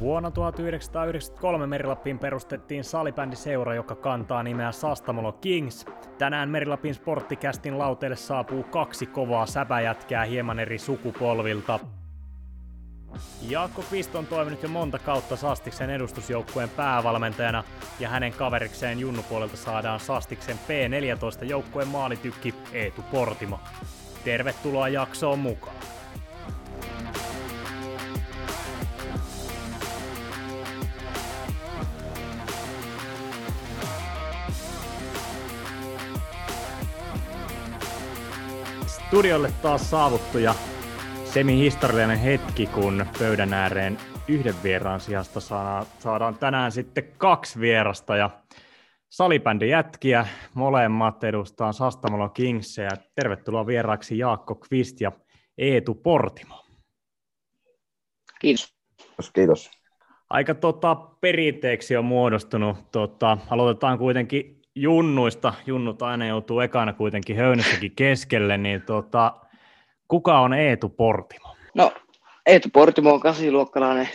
Vuonna 1993 Merilappiin perustettiin salibändiseura, joka kantaa nimeä Sastamolo Kings. Tänään Merilapin sporttikästin lauteelle saapuu kaksi kovaa säpäjätkää hieman eri sukupolvilta. Jaakko Kvist on toiminut jo monta kautta Sastiksen edustusjoukkueen päävalmentajana ja hänen kaverikseen junnupuolelta saadaan Sastiksen P14 joukkueen maalitykki Eetu Portimo. Tervetuloa jaksoon mukaan! Studiolle taas saavuttu ja semi-historiallinen hetki, kun pöydän ääreen yhden vieraan sijasta saadaan, saadaan tänään sitten kaksi vierasta ja salibändi jätkiä. Molemmat edustaa Sastamalo ja Tervetuloa vieraaksi Jaakko Kvist ja Eetu Portimo. Kiitos. Kiitos. Aika tota, perinteeksi on muodostunut. Tota, aloitetaan kuitenkin junnuista, junnut aina joutuu ekana kuitenkin höynässäkin keskelle, niin tota, kuka on Eetu Portimo? No, Eetu Portimo on kasiluokkalainen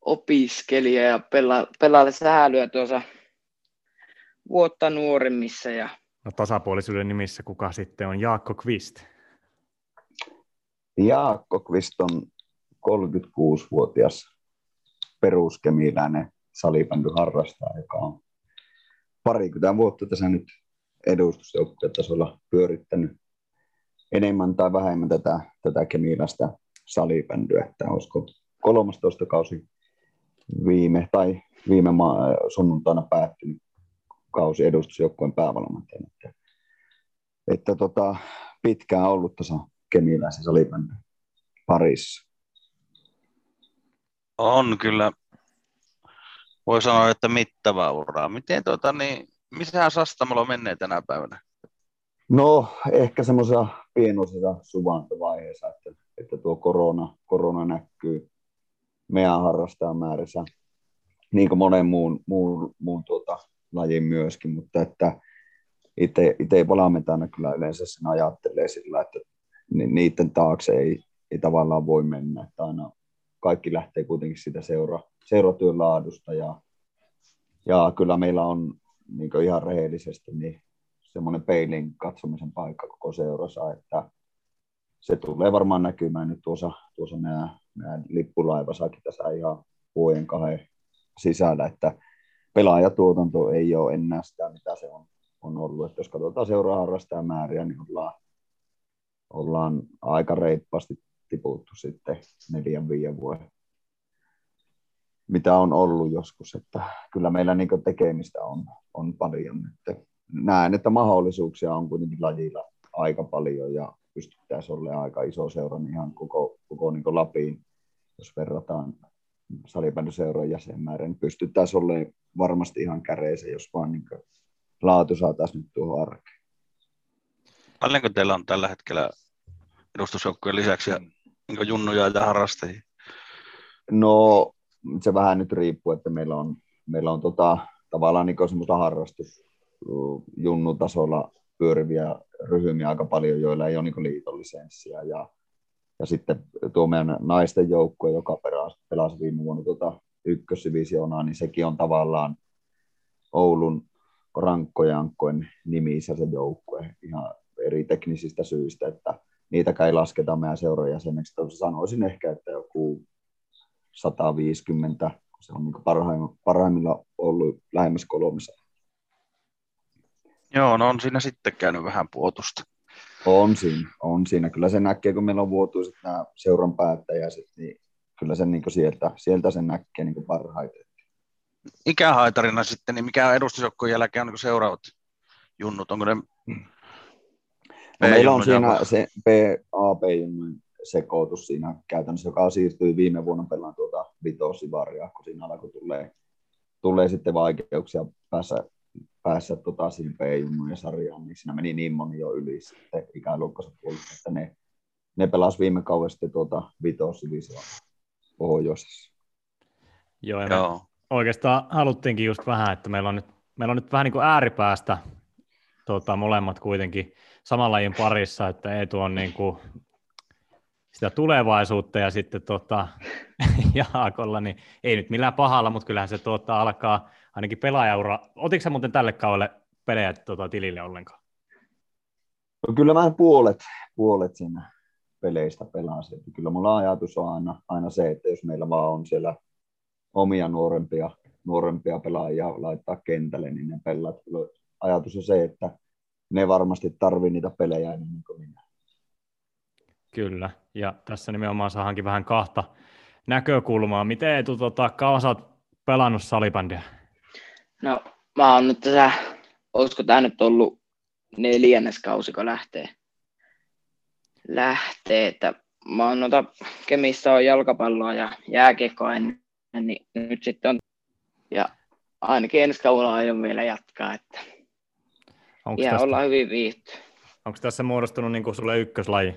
opiskelija ja pelaa, pelaa säälyä tuossa vuotta nuoremmissa. Ja... No tasapuolisuuden nimissä kuka sitten on Jaakko Kvist? Jaakko Kvist on 36-vuotias peruskemiläinen salibändyharrastaja, joka on parikymmentä vuotta tässä nyt edustusjoukkuetasolla pyörittänyt enemmän tai vähemmän tätä, tätä kemiläistä salibändyä, että olisiko 13 kausi viime tai viime ma- sunnuntaina päättynyt kausi edustusjoukkueen päävalmentajana. Että, että tota, pitkään ollut tuossa kemiläisen salibändyn parissa. On kyllä voi sanoa, että mittavaa uraa. Miten tuota, niin, missä Sastamalo menee tänä päivänä? No, ehkä semmoisessa pienoisessa suvantovaiheessa, että, että tuo korona, korona näkyy meidän harrastajan määrässä, niin kuin monen muun, muun, muun tuota, lajin myöskin, mutta että itse valmentajana kyllä yleensä sen ajattelee sillä, että niiden taakse ei, ei tavallaan voi mennä, että aina kaikki lähtee kuitenkin siitä seura, seuratyön laadusta ja, ja kyllä meillä on niin ihan rehellisesti niin semmoinen peilin katsomisen paikka koko seurassa, että se tulee varmaan näkymään nyt tuossa, tuossa nämä, nämä lippulaivasakin tässä ihan vuoden kahden sisällä, että pelaajatuotanto ei ole enää sitä, mitä se on, on ollut. Että jos katsotaan seuraa määriä, niin ollaan, ollaan aika reippaasti tiputtu sitten neljän, viiden vuoden mitä on ollut joskus, että kyllä meillä niin tekemistä on, on paljon. Että näen, että mahdollisuuksia on kuitenkin lajilla aika paljon ja pystyttäisiin olemaan aika iso seura niin ihan koko, koko niin Lapiin, jos verrataan salibändyseuran jäsenmäärän, niin pystyttäisiin olemaan varmasti ihan käreisen, jos vaan niin laatu saataisiin nyt tuohon arkeen. Paljonko teillä on tällä hetkellä edustusjoukkojen lisäksi niin junnuja ja harrastajia? No se vähän nyt riippuu, että meillä on, meillä on tota, tavallaan niin semmoista harrastus tasolla pyöriviä ryhmiä aika paljon, joilla ei ole niin liitollisenssiä. Ja, ja sitten tuo meidän naisten joukkue, joka pelasi, pelasi viime vuonna tuota ykkösdivisioonaa, niin sekin on tavallaan Oulun rankkojankkojen nimissä se joukkue ihan eri teknisistä syistä, että niitä ei lasketa meidän seuran jäseneksi. Sanoisin ehkä, että joku 150, se on niin parhaimmilla ollut lähemmäs kolmessa. Joo, no on siinä sitten käynyt vähän puotusta. On siinä, on siinä. Kyllä se näkee, kun meillä on vuotuiset nämä seuran päättäjäiset, niin kyllä se niin sieltä, sieltä sen näkee niin parhaiten. Ikähaitarina sitten, niin mikä edustusjoukkojen jälkeen on niin seuraavat junnut? Onko ne No meillä on siinä se PAP-junnujen sekoitus siinä käytännössä, joka siirtyi viime vuonna pelaan tuota vitosivaria, kun siinä alkoi tulee, tulee sitten vaikeuksia päässä, päässä tota siihen P-junnujen sarjaan, niin siinä meni niin moni jo yli sitten ikäluokkansa puolesta, että ne, ne pelasi viime kaudella sitten tuota vitosivisioa pohjoisessa. Joo, ja Joo. oikeastaan haluttiinkin just vähän, että meillä on nyt, meillä on nyt vähän niin kuin ääripäästä tota, molemmat kuitenkin saman lajin parissa, että Eetu on niin kuin sitä tulevaisuutta ja sitten tota, Jaakolla, niin ei nyt millään pahalla, mutta kyllähän se tuota, alkaa ainakin pelaajaura. Otitko sä muuten tälle kaudelle pelejä tuota, tilille ollenkaan? No kyllä mä puolet, puolet siinä peleistä pelasin. Kyllä mulla ajatus on aina, aina se, että jos meillä vaan on siellä omia nuorempia, nuorempia pelaajia laittaa kentälle, niin ne pelaat. Ajatus on se, että ne varmasti tarvii niitä pelejä enemmän kuin minä. Kyllä, ja tässä nimenomaan saahankin vähän kahta näkökulmaa. Miten Eetu, tota, kauan sä oot pelannut salibändiä? No, mä oon nyt tässä, olisiko tämä nyt ollut neljännes kausi, kun lähtee. Lähtee, että mä oon noita, Kemissä on jalkapalloa ja jääkiekkoa ennen, niin nyt sitten on, ja ainakin ensi kaudella aion vielä jatkaa, että Onko ja tästä, ollaan hyvin viihty. Onko tässä muodostunut niin kuin sulle ykköslaji?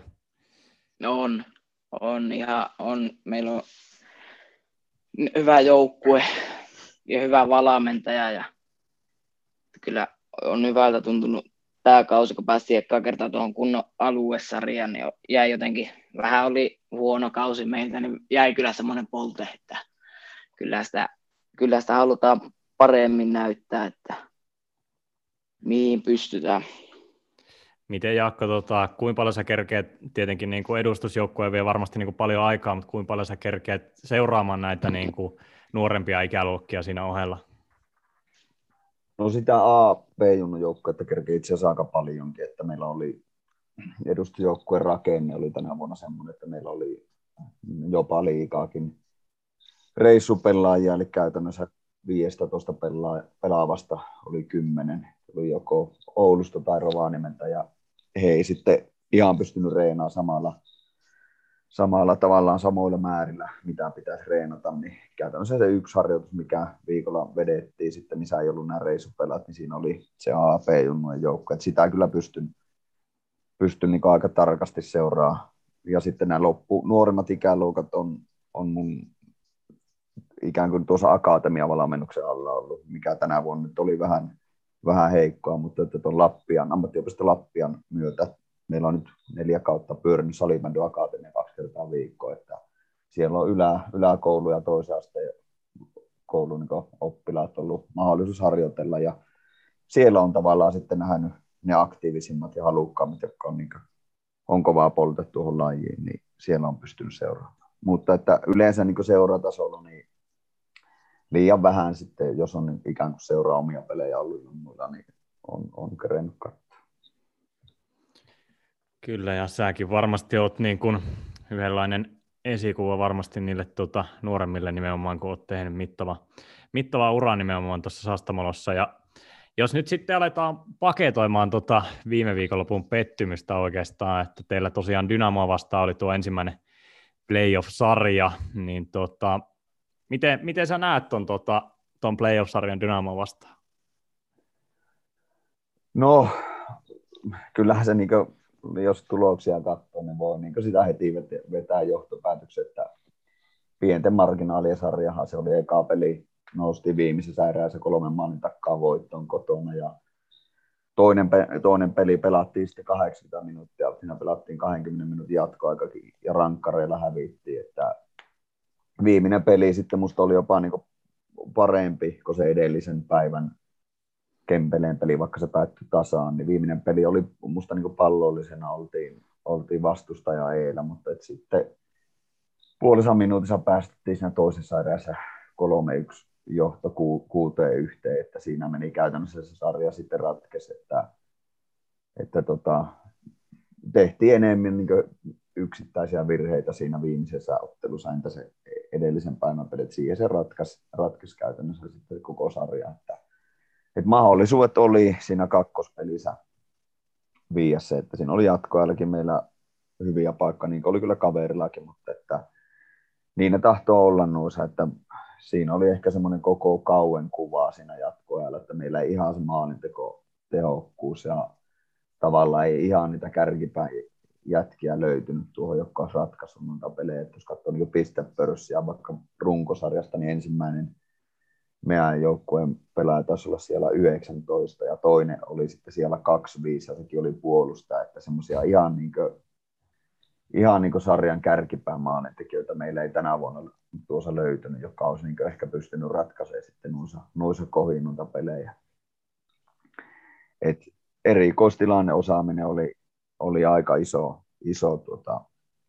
No on, on ja on, meillä on hyvä joukkue ja hyvä valamentaja ja kyllä on hyvältä tuntunut tämä kausi, kun päästiin ekkaa kertaa tuohon kunnon aluesarjaan, niin jäi jotenkin, vähän oli huono kausi meiltä, niin jäi kyllä semmoinen polte, että kyllä sitä, kyllä sitä halutaan paremmin näyttää, että mihin pystytään. Miten Jaakko, tota, kuinka paljon sä kerkeet, tietenkin niin kuin edustusjoukkue vie varmasti niin kuin paljon aikaa, mutta kuinka paljon sä kerkeet seuraamaan näitä niin kuin nuorempia ikäluokkia siinä ohella? No sitä A, B joukkuetta kerkee itse asiassa aika paljonkin, että meillä oli edustusjoukkueen rakenne oli tänä vuonna semmoinen, että meillä oli jopa liikaakin reissupelaajia, eli käytännössä 15 pelaavasta oli 10, oli joko Oulusta tai Rovaniemeltä, ja he ei sitten ihan pystynyt reenaamaan samalla, samalla tavallaan samoilla määrillä, mitä pitäisi reenata, niin käytännössä se yksi harjoitus, mikä viikolla vedettiin sitten, missä ei ollut nämä reissupelat, niin siinä oli se AP-junnujen joukko, että sitä kyllä pystyn, pystyn niin aika tarkasti seuraa. Ja sitten nämä loppu, nuoremmat ikäluokat on, on mun ikään kuin tuossa akatemiavalmennuksen alla ollut, mikä tänä vuonna nyt oli vähän vähän heikkoa, mutta että tuon Lappian, ammattiopisto Lappian myötä meillä on nyt neljä kautta pyörinyt Salimändö Akatemia kaksi kertaa viikkoa, että siellä on ylä, yläkoulu ja toisen asteen koulun niin oppilaat ollut mahdollisuus harjoitella ja siellä on tavallaan sitten nähnyt ne aktiivisimmat ja halukkaammat, jotka on, niin kuin, on kovaa poltettu tuohon lajiin, niin siellä on pystynyt seuraamaan. Mutta että yleensä niin seuratasolla niin liian vähän sitten, jos on ikään kuin seuraa omia pelejä ollut junnuilla, niin on, on kerennyt katsoa. Kyllä, ja säkin varmasti olet niin kuin yhdenlainen esikuva varmasti niille tuota, nuoremmille nimenomaan, kun olet tehnyt mittava, mittava ura nimenomaan tuossa Sastamolossa. Ja jos nyt sitten aletaan paketoimaan tota viime viikonlopun pettymystä oikeastaan, että teillä tosiaan Dynamoa vastaan oli tuo ensimmäinen playoff-sarja, niin tota, Miten, miten sä näet tuon tota, ton playoff-sarjan Dynamo vastaan? No, kyllähän se, niin kuin, jos tuloksia katsoo, niin voi niin sitä heti vetää johtopäätöksen, että pienten marginaalien sarjahan se oli eka peli, nousti viimeisessä erässä kolmen maalin takkaa voittoon kotona ja toinen, toinen peli pelattiin sitten 80 minuuttia, siinä pelattiin 20 minuutin jatkoaikakin ja rankkareilla hävittiin, että viimeinen peli sitten musta oli jopa niin parempi kuin se edellisen päivän Kempeleen peli, vaikka se päättyi tasaan, niin viimeinen peli oli musta niin pallollisena, oltiin, oltiin vastustaja eellä, mutta et sitten puolissa minuutissa päästettiin siinä toisessa erässä 3-1 johto ku, kuuteen yhteen, että siinä meni käytännössä se sarja sitten ratkesi, että, että tota, tehtiin enemmän niin yksittäisiä virheitä siinä viimeisessä ottelussa, entä se edellisen päivän pelit, siihen se ratkaisi, ratkaisi käytännössä sitten koko sarja, että, että mahdollisuudet oli siinä kakkospelissä viiassa, että siinä oli jatkoajallakin meillä hyviä paikkoja, niin oli kyllä kaverillakin, mutta että niin ne tahtoo olla noissa, että siinä oli ehkä semmoinen koko kauen kuva siinä jatkoajalla, että meillä ei ihan se maalinteko tehokkuus ja tavallaan ei ihan niitä kärkipäin jätkiä löytynyt tuohon, jotka olisi ratkaissut noita pelejä. Jos katsoo niin pistepörssiä vaikka runkosarjasta, niin ensimmäinen meidän joukkueen pelaaja taisi olla siellä 19 ja toinen oli sitten siellä 25 ja sekin oli puolustaja, että semmoisia ihan niin kuin, ihan niin sarjan kärkipään maalintekijöitä meillä ei tänä vuonna tuossa löytynyt, joka olisi niin ehkä pystynyt ratkaisemaan sitten noissa, noissa kohin noita pelejä. Et erikoistilanne osaaminen oli, oli aika iso, iso tuota,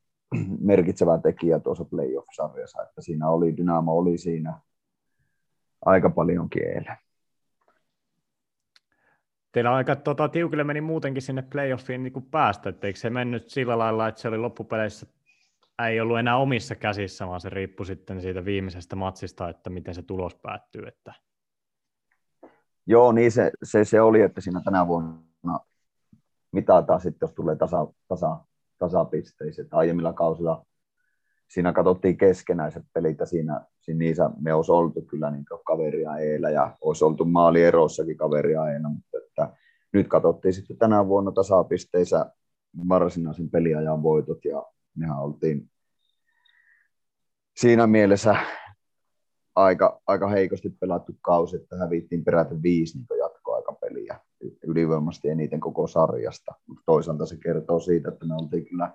merkitsevä tekijä tuossa playoff-sarjassa, että siinä oli, Dynamo oli siinä aika paljon kielen. Teillä aika tota, tiukille meni muutenkin sinne playoffiin niin kuin päästä, etteikö se mennyt sillä lailla, että se oli loppupeleissä ei ollut enää omissa käsissä, vaan se riippui sitten siitä viimeisestä matsista, että miten se tulos päättyy. Että... Joo, niin se, se, se, oli, että siinä tänä vuonna mitataan sitten, jos tulee tasa, tasa, tasapisteiset. Aiemmilla kausilla siinä katsottiin keskenäiset pelit ja siinä, siinä niissä me olisi oltu kyllä niin kaveria eellä ja olisi oltu maalierossakin kaveria eellä, mutta että nyt katsottiin sitten tänä vuonna tasapisteissä varsinaisen peliajan voitot ja mehän oltiin siinä mielessä aika, aika heikosti pelattu kausi, että hävittiin peräti viisi niin ylivoimasti eniten koko sarjasta. Mutta toisaalta se kertoo siitä, että me oltiin kyllä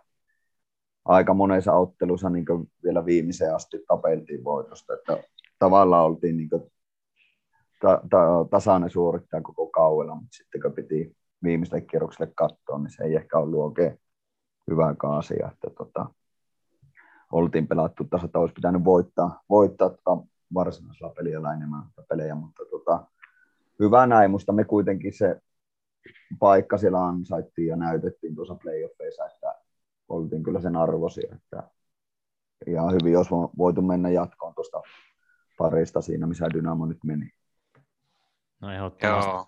aika monessa ottelussa niin vielä viimeiseen asti tapeltiin voitosta, että tavallaan oltiin niin ta, ta, tasainen suorittaa koko kauella, mutta sitten kun piti viimeiselle kierrokselle katsoa, niin se ei ehkä ollut oikein hyvä asia, että tota, oltiin pelattu tasa, että olisi pitänyt voittaa, voittaa tota varsinaisella pelillä enemmän pelejä, mutta tota, hyvä näin, musta me kuitenkin se paikka siellä ansaittiin ja näytettiin tuossa playoffeissa, että oltiin kyllä sen arvosia, että ihan hyvin olisi voitu mennä jatkoon tuosta parista siinä, missä Dynamo nyt meni. No ehdottomasti. Joo.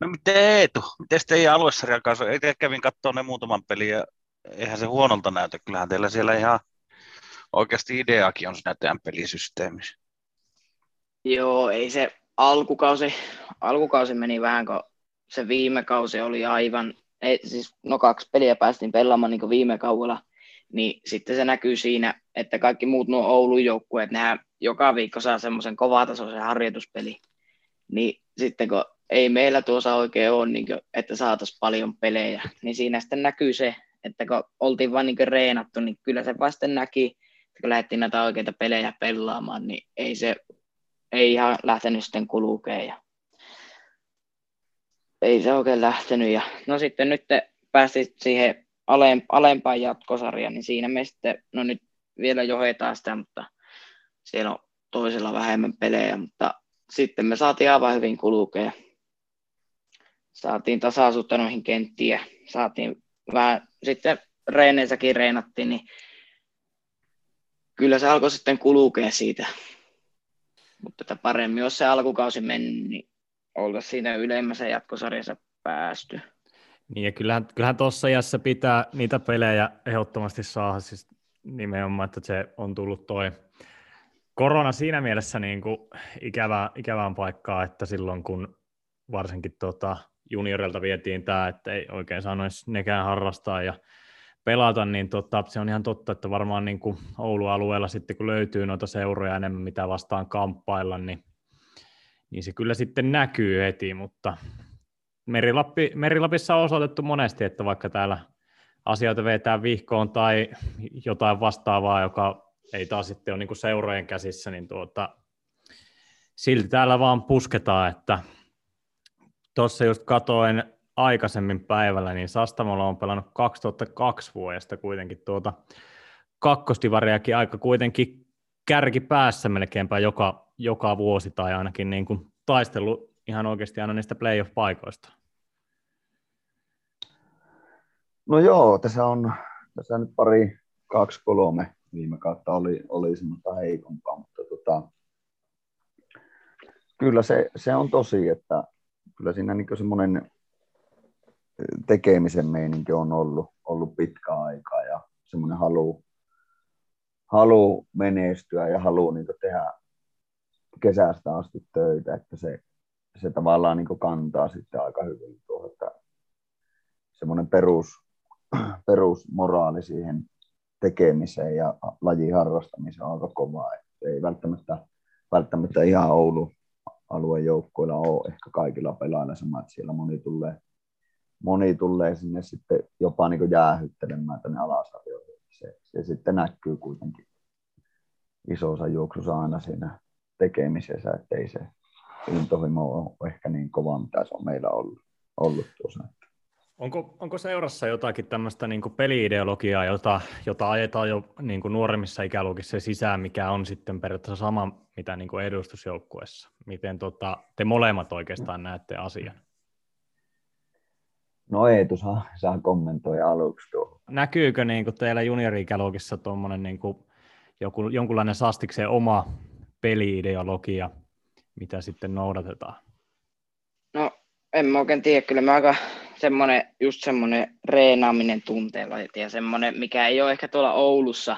No miten Eetu, miten teidän aluesarjan kanssa? Itse kävin katsoa ne muutaman pelin ja eihän se huonolta näytä. Kyllähän teillä siellä ihan oikeasti ideakin on siinä teidän pelisysteemissä. Joo, ei se alkukausi, alkukausi meni vähän, kun se viime kausi oli aivan, ei, siis no kaksi peliä päästiin pelaamaan niin viime kaudella, niin sitten se näkyy siinä, että kaikki muut nuo Oulun joukkueet, nehän joka viikko saa semmoisen kovatasoisen harjoituspeli, niin sitten kun ei meillä tuossa oikein ole, niin kuin, että saataisiin paljon pelejä, niin siinä sitten näkyy se, että kun oltiin vain niin reenattu, niin kyllä se vasta näki, että kun lähdettiin näitä oikeita pelejä pelaamaan, niin ei se ei ihan lähtenyt sitten kulukeen. Ja ei se oikein lähtenyt. Ja, no sitten nyt päästiin siihen alempaan jatkosarjaan, niin siinä me sitten, no nyt vielä johetaan sitä, mutta siellä on toisella vähemmän pelejä, mutta sitten me saatiin aivan hyvin kulukea. Saatiin tasaisuutta noihin kenttiin saatiin vähän sitten reeneissäkin reenattiin, niin kyllä se alkoi sitten kulukea siitä. Mutta että paremmin, jos se alkukausi meni, niin oltaisiin siinä ylemmässä jatkosarjassa päästy. Niin ja kyllähän, kyllähän tuossa iässä pitää niitä pelejä ehdottomasti saada, siis nimenomaan, että se on tullut toi korona siinä mielessä niin kuin ikävää, ikävään paikkaa, että silloin kun varsinkin tota juniorilta vietiin tämä, että ei oikein saanoisi nekään harrastaa ja pelata, niin tota, se on ihan totta, että varmaan niin kuin Oulu-alueella sitten kun löytyy noita seuroja enemmän, mitä vastaan kamppailla, niin, niin se kyllä sitten näkyy heti, mutta Merilappi, Merilapissa on osoitettu monesti, että vaikka täällä asioita vetää vihkoon tai jotain vastaavaa, joka ei taas sitten ole niin kuin seurojen käsissä, niin tuota, silti täällä vaan pusketaan, että tuossa just katoin aikaisemmin päivällä, niin Sastamolla on pelannut 2002 vuodesta kuitenkin tuota kakkostivariakin aika kuitenkin kärki päässä melkeinpä joka, joka vuosi tai ainakin niin kuin taistellut ihan oikeasti aina niistä playoff-paikoista. No joo, tässä on tässä nyt pari, kaksi, kolme viime kautta oli, oli semmoista heikompaa, mutta tota, kyllä se, se on tosi, että kyllä siinä niin semmoinen tekemisen meininki on ollut, ollut pitkä aikaa ja semmoinen halu, halu menestyä ja halu niin tehdä kesästä asti töitä, että se, se tavallaan niin kantaa sitten aika hyvin tuohon, että semmoinen perus, perusmoraali siihen tekemiseen ja lajin harrastamiseen on aika kovaa. Ei välttämättä, välttämättä ihan Oulu alueen joukkoilla ole ehkä kaikilla pelaajilla sama, että siellä moni tulee moni tulee sinne sitten jopa niin jäähyttelemään tänne alasarjoihin. Se, se sitten näkyy kuitenkin isossa juoksussa aina siinä tekemisessä, ettei se intohimo ole ehkä niin kova, mitä se on meillä ollut, ollut tuossa. Onko, onko seurassa jotakin tämmöistä niin peliideologiaa, jota, jota ajetaan jo niin kuin nuoremmissa ikäluokissa sisään, mikä on sitten periaatteessa sama, mitä niin kuin edustusjoukkueessa? Miten tota, te molemmat oikeastaan näette asian? No Eetu saa, saa kommentoida aluksi tuo. Näkyykö niin kuin teillä juniori-ikäluokissa tuommoinen niin kuin joku, jonkunlainen Sastikseen oma peliideologia, mitä sitten noudatetaan? No en mä oikein tiedä, kyllä mä aika semmoinen, just semmoinen reenaaminen tunteella ja semmoinen, mikä ei ole ehkä tuolla Oulussa,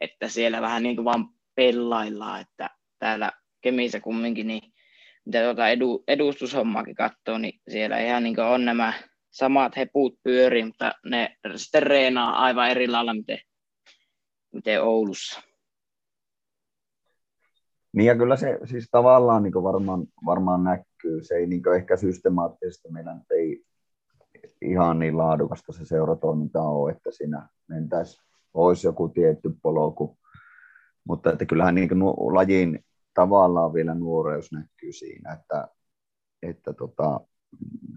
että siellä vähän niin kuin vaan pellaillaan, että täällä Kemissä kumminkin, niin mitä tuota edu, edustushommaakin katsoo, niin siellä ihan niin on nämä samat heput pyörii, mutta ne sitten reenaa aivan eri lailla, miten, miten Oulussa. Niin ja kyllä se siis tavallaan niin varmaan, varmaan näkyy. Se ei niin ehkä systemaattisesti meillä ei ihan niin laadukasta se seuratoiminta on, että siinä mentäisi, olisi joku tietty polku. Mutta että kyllähän niin lajin tavallaan vielä nuoreus näkyy siinä, että, että tota,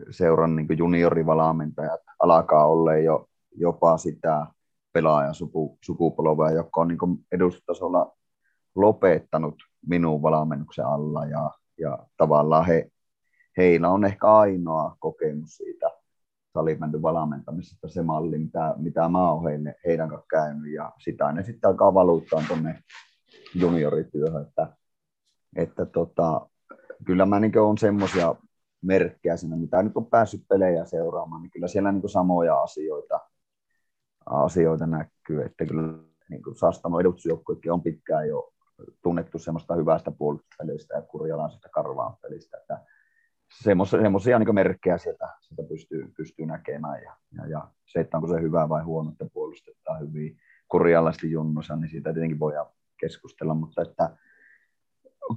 seuran niin juniorivalamentajat alkaa olla jo jopa sitä pelaajan suku, sukupolvea, joka on niin edustasolla lopettanut minun valmennuksen alla. Ja, ja tavallaan he, heillä on ehkä ainoa kokemus siitä salibändin valmentamisesta se malli, mitä, mitä mä oon heille, heidän kanssa käynyt. Ja sitä ne sitten alkaa valuuttaa tuonne juniorityöhön, että, että tota, kyllä mä niin on semmoisia merkkejä siinä, mitä nyt on päässyt pelejä seuraamaan, niin kyllä siellä niin samoja asioita, asioita näkyy, että kyllä niin Sastamo edustusjoukkuekin on pitkään jo tunnettu semmoista hyvästä puolustuspelistä ja kurjalaisesta karvaan pelistä, että semmoisia niin merkkejä sieltä, sieltä pystyy, pystyy näkemään ja, ja, ja, se, että onko se hyvä vai huono, että puolustetaan hyvin kurjalaisesti junnossa, niin siitä tietenkin voidaan keskustella, mutta että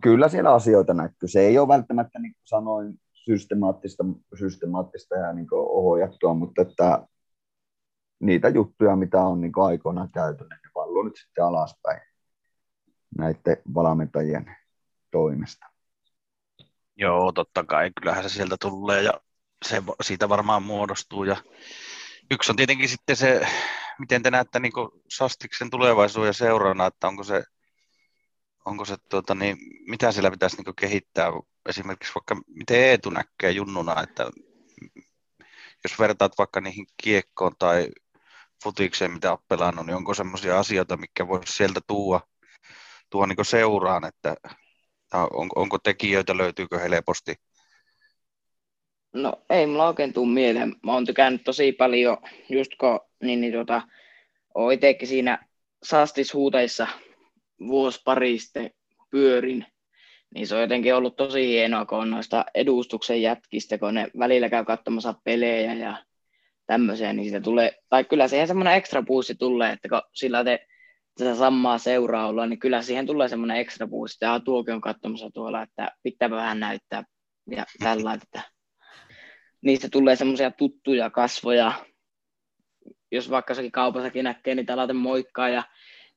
kyllä siellä asioita näkyy. Se ei ole välttämättä, niin kuin sanoin, systemaattista, systemaattista ja niin ohjattua, mutta että niitä juttuja, mitä on niin aikoinaan käyty, niin ne valluu nyt sitten alaspäin näiden valmentajien toimesta. Joo, totta kai. Kyllähän se sieltä tulee ja se siitä varmaan muodostuu. Ja yksi on tietenkin sitten se, miten te näette niin Sastiksen tulevaisuuden seurana, että onko se, onko se tuota, niin, mitä siellä pitäisi niin kehittää. Esimerkiksi vaikka miten Eetu näkee junnuna, että jos vertaat vaikka niihin kiekkoon tai futikseen, mitä olet pelannut, niin onko sellaisia asioita, mikä voisi sieltä tuoda, tuoda niin seuraan, että on, onko tekijöitä, löytyykö helposti? No ei mulla oikein tule mieleen. Mä oon tykännyt tosi paljon, just kun niin, niin tota, oon itsekin siinä saastishuuteissa vuosi pari sitten pyörin, niin se on jotenkin ollut tosi hienoa, kun on noista edustuksen jätkistä, kun ne välillä käy katsomassa pelejä ja tämmöisiä, niin siitä tulee, tai kyllä siihen semmoinen ekstra puussi tulee, että kun sillä te tätä samaa seuraa olla, niin kyllä siihen tulee semmoinen ekstra boost. Ja tuokin on katsomassa tuolla, että pitää vähän näyttää ja tällä että niistä tulee semmoisia tuttuja kasvoja. Jos vaikka sekin kaupassakin näkee, niin tällä moikkaa ja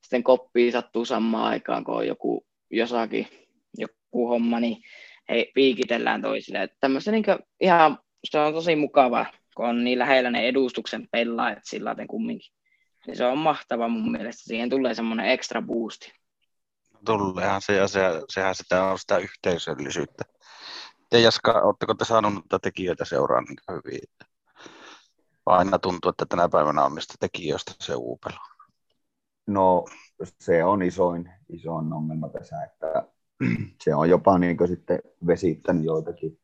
sitten koppii sattuu samaan aikaan, kun on joku jossakin joku homma, niin hei, piikitellään toisille. Että tämmöistä niin ihan, se on tosi mukavaa, kun on niin lähellä ne edustuksen pelaajat sillä kumminkin. Niin se on mahtava mun mielestä. Siihen tulee semmoinen ekstra boosti. Tuleehan se ja se, sehän sitä on sitä yhteisöllisyyttä. Te Jaska, oletteko te saanut noita tekijöitä seuraa niin hyvin? Aina tuntuu, että tänä päivänä on niistä tekijöistä se uupelu. No se on isoin, isoin ongelma tässä, että se on jopa niin sitten vesittänyt joitakin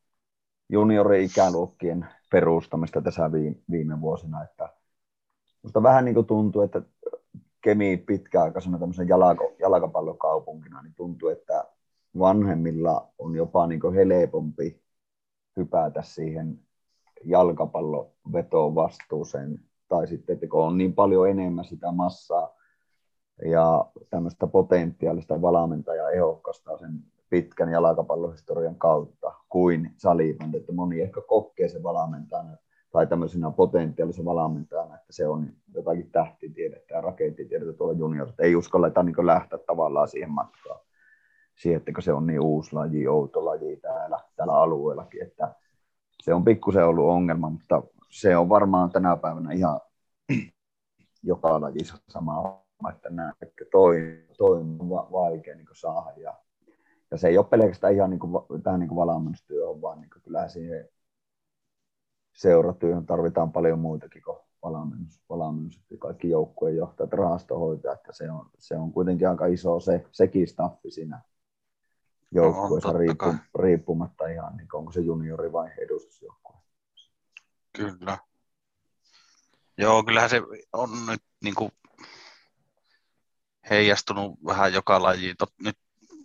juniori-ikäluokkien perustamista tässä viime vuosina, että mutta vähän niin kuin tuntuu, että Kemi pitkäaikaisena tämmöisen jalko, jalkapallokaupunkina, niin tuntuu, että vanhemmilla on jopa niin kuin helpompi hypätä siihen jalkapallovetoon vastuuseen, tai sitten, että kun on niin paljon enemmän sitä massaa ja tämmöistä potentiaalista valmentajaa ehokkasta sen pitkän jalkapallohistorian kautta kuin salibändi, että moni ehkä kokee sen valmentajana tai tämmöisenä potentiaalisen valmentajana, että se on jotakin tähtitiedettä ja rakettitiedettä tuolla juniorissa. Ei uskalleta niin lähteä tavallaan siihen matkaan. Siihen, että se on niin uusi laji, outo laji täällä, täällä alueellakin, että se on pikkusen ollut ongelma, mutta se on varmaan tänä päivänä ihan joka lajissa sama että näin, että toi, toi on va- vaikea niin saada. Ja, ja, se ei ole pelkästään ihan niin kuin, tähän niin valmennustyöhön, vaan niin kuin, kyllähän siihen seuratyöhön tarvitaan paljon muitakin kuin valmennus, valmennus kaikki joukkueen johtajat, rahastohoitajat, että se on, se on kuitenkin aika iso se, sekin staffi siinä joukkueessa no, riippu, riippumatta ihan, niin onko se juniori vai edustusjoukkue. Kyllä. Joo, kyllähän se on nyt niin kuin heijastunut vähän joka laji. Nyt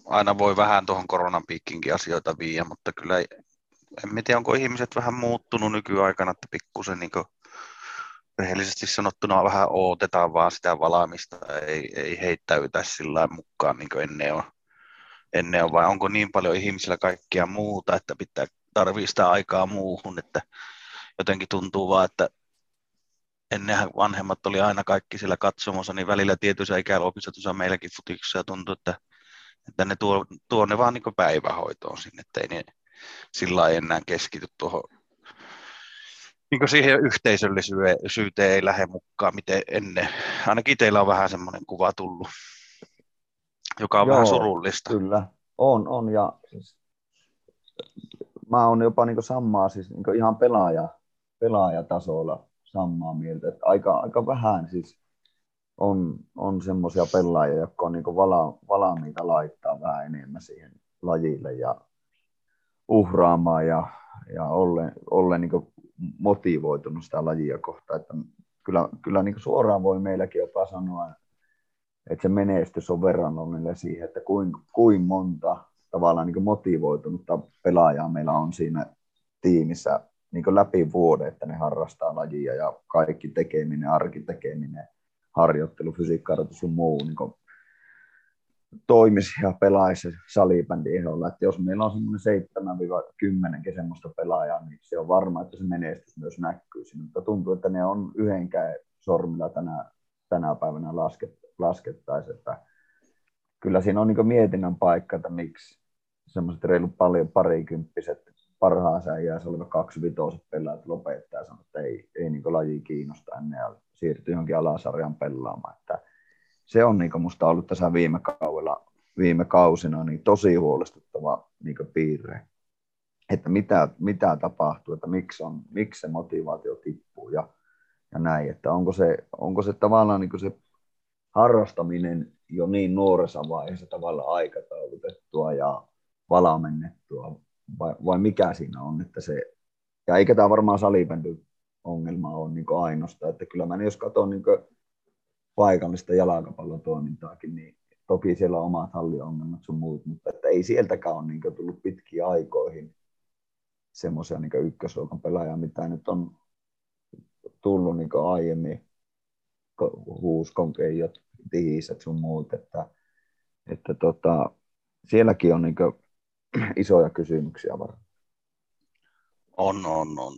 aina voi vähän tuohon koronan piikkinkin asioita viiä, mutta kyllä en tiedä, onko ihmiset vähän muuttunut nykyaikana, että pikkusen niin rehellisesti sanottuna vähän odotetaan vaan sitä valaamista, ei, ei heittäytä sillä mukaan niin ennen on, ennen on, vai onko niin paljon ihmisillä kaikkia muuta, että pitää tarvii sitä aikaa muuhun, että jotenkin tuntuu vaan, että ennenhän vanhemmat oli aina kaikki siellä katsomossa, niin välillä tietyissä ikäluokissa tuossa meilläkin futikossa ja tuntuu, että, että ne tuo, tuo ne vaan niin päivähoitoon sinne, että ei ne sillä ei enää keskity tuohon niin siihen yhteisöllisyyteen ei lähde mukaan, miten ennen. Ainakin teillä on vähän semmoinen kuva tullut, joka on Joo, vähän surullista. Kyllä, on, on ja siis, mä oon jopa niin samaa, siis niin ihan pelaaja, pelaajatasolla samaa mieltä, että aika, aika vähän siis on, on semmoisia pelaajia, jotka on niin vala, valmiita laittaa vähän enemmän siihen lajille ja uhraamaan ja, ja ollen, ollen niin motivoitunut sitä lajia kohtaan. Että kyllä kyllä niin suoraan voi meilläkin jopa sanoa, että se menestys on verrannollinen siihen, että kuin, kuin monta tavallaan niin motivoitunutta pelaajaa meillä on siinä tiimissä niin läpi vuoden, että ne harrastaa lajia ja kaikki tekeminen, arkitekeminen, harjoittelu, fysiikkaharjoitus sun muu niin toimisi ja pelaisi salibändi ehdolla. Että jos meillä on semmoinen 7-10 semmoista pelaajaa, niin se on varma, että se menestys myös näkyy siinä. Mutta tuntuu, että ne on yhdenkään sormilla tänä, tänä päivänä lasket, laskettaisiin. Että kyllä siinä on niin mietinnän paikka, että miksi semmoiset reilu paljon parikymppiset parhaansa iässä oleva kaksi vitoiset pelaajat lopettaa ja sanoo, että ei, ei niin laji kiinnosta ennen ja siirtyy johonkin alasarjan pelaamaan. Että se on niin musta ollut tässä viime kaudella, viime kausina niin tosi huolestuttava niin piirre, että mitä, mitä tapahtuu, että miksi, on, miksi se motivaatio tippuu ja, ja näin, että onko se, onko se tavallaan niin se harrastaminen jo niin nuoressa vaiheessa tavallaan aikataulutettua ja valamennettua, vai, vai mikä siinä on, että se, ja eikä tämä varmaan salibändy ongelma ole niin ainoastaan, että kyllä mä jos katson niin paikallista jalkapallotoimintaakin, niin toki siellä on omat halliongelmat sun muut, mutta että ei sieltäkään ole niin tullut pitkiä aikoihin semmoisia niin ykkösluokan pelaajia, mitä nyt on tullut niin aiemmin, huuskonkeijat, tihiset sun muut, että, että tota, sielläkin on niin isoja kysymyksiä varmaan. On, on, on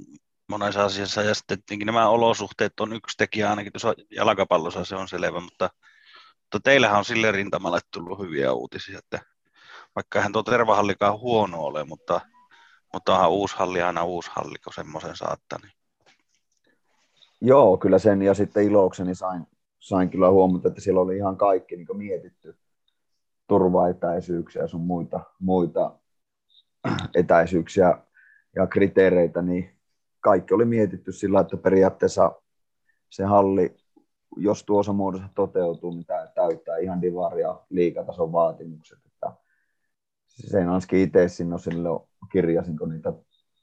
monessa asiassa. Ja sitten nämä olosuhteet on yksi tekijä ainakin tuossa jalkapallossa, se on selvä, mutta, mutta teillähän on sille rintamalle tullut hyviä uutisia, että vaikka eihän tuo tervahallikaan huono ole, mutta, mutta onhan uusi halli aina uusi halli, kun semmoisen saattaa. Niin. Joo, kyllä sen ja sitten ilokseni sain, sain kyllä huomata, että siellä oli ihan kaikki niin mietitty turvaetäisyyksiä ja sun muita, muita etäisyyksiä ja kriteereitä, niin kaikki oli mietitty sillä, että periaatteessa se halli, jos tuossa muodossa toteutuu, niin tämä täyttää ihan divar- ja liikatason vaatimukset. Että sen Anski itse sinne sille kirjasin, kun niitä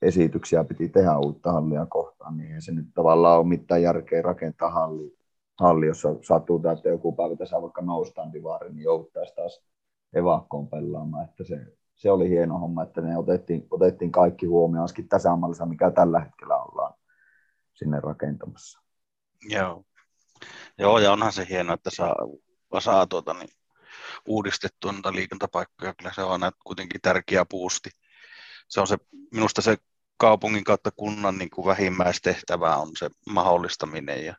esityksiä piti tehdä uutta hallia kohtaan, niin se nyt tavallaan ole mitään järkeä rakentaa halli, halli jossa sattuu, että joku päivä tässä vaikka noustaan divaariin, niin jouduttaisiin taas evakkoon pelaamaan. Että se, se oli hieno homma, että ne otettiin, otettiin kaikki huomioon, olisikin tasamallissa, mikä tällä hetkellä ollaan sinne rakentamassa. Joo. Joo, ja onhan se hienoa, että saa, saa tuota, niin, uudistettua noita liikuntapaikkoja. Kyllä se on kuitenkin tärkeä puusti. Se on se, minusta se kaupungin kautta kunnan niin kuin vähimmäistehtävä on se mahdollistaminen ja,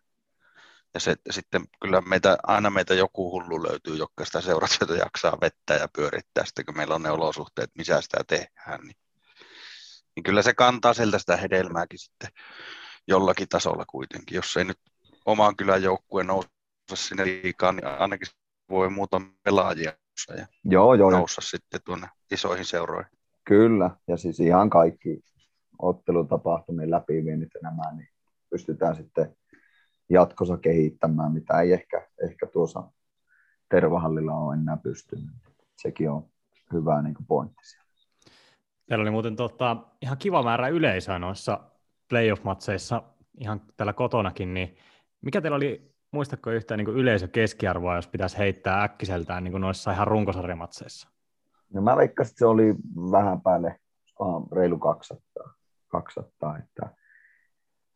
ja se, sitten kyllä meitä, aina meitä joku hullu löytyy, joka sitä seuratyötä jaksaa vettää ja pyörittää sitten, kun meillä on ne olosuhteet, missä sitä tehdään. Niin, niin kyllä se kantaa sieltä sitä hedelmääkin sitten jollakin tasolla kuitenkin. Jos ei nyt oman kylän joukkue nouse sinne liikaa, niin ainakin voi muuta pelaajia ja joo, joo, noussa sitten tuonne isoihin seuroihin. Kyllä, ja siis ihan kaikki ottelutapahtumien läpiviennit ja nämä, niin pystytään sitten jatkossa kehittämään, mitä ei ehkä, ehkä tuossa Tervahallilla ole enää pystynyt. Sekin on hyvä niin pointti siellä. Teillä oli muuten tota, ihan kiva määrä yleisöä noissa playoff-matseissa ihan täällä kotonakin, niin mikä teillä oli, muistatko yhtään niin yleisökeskiarvoa, jos pitäisi heittää äkkiseltään niin noissa ihan runkosarjamatseissa? No mä veikkasin, että se oli vähän päälle reilu 200. 200 että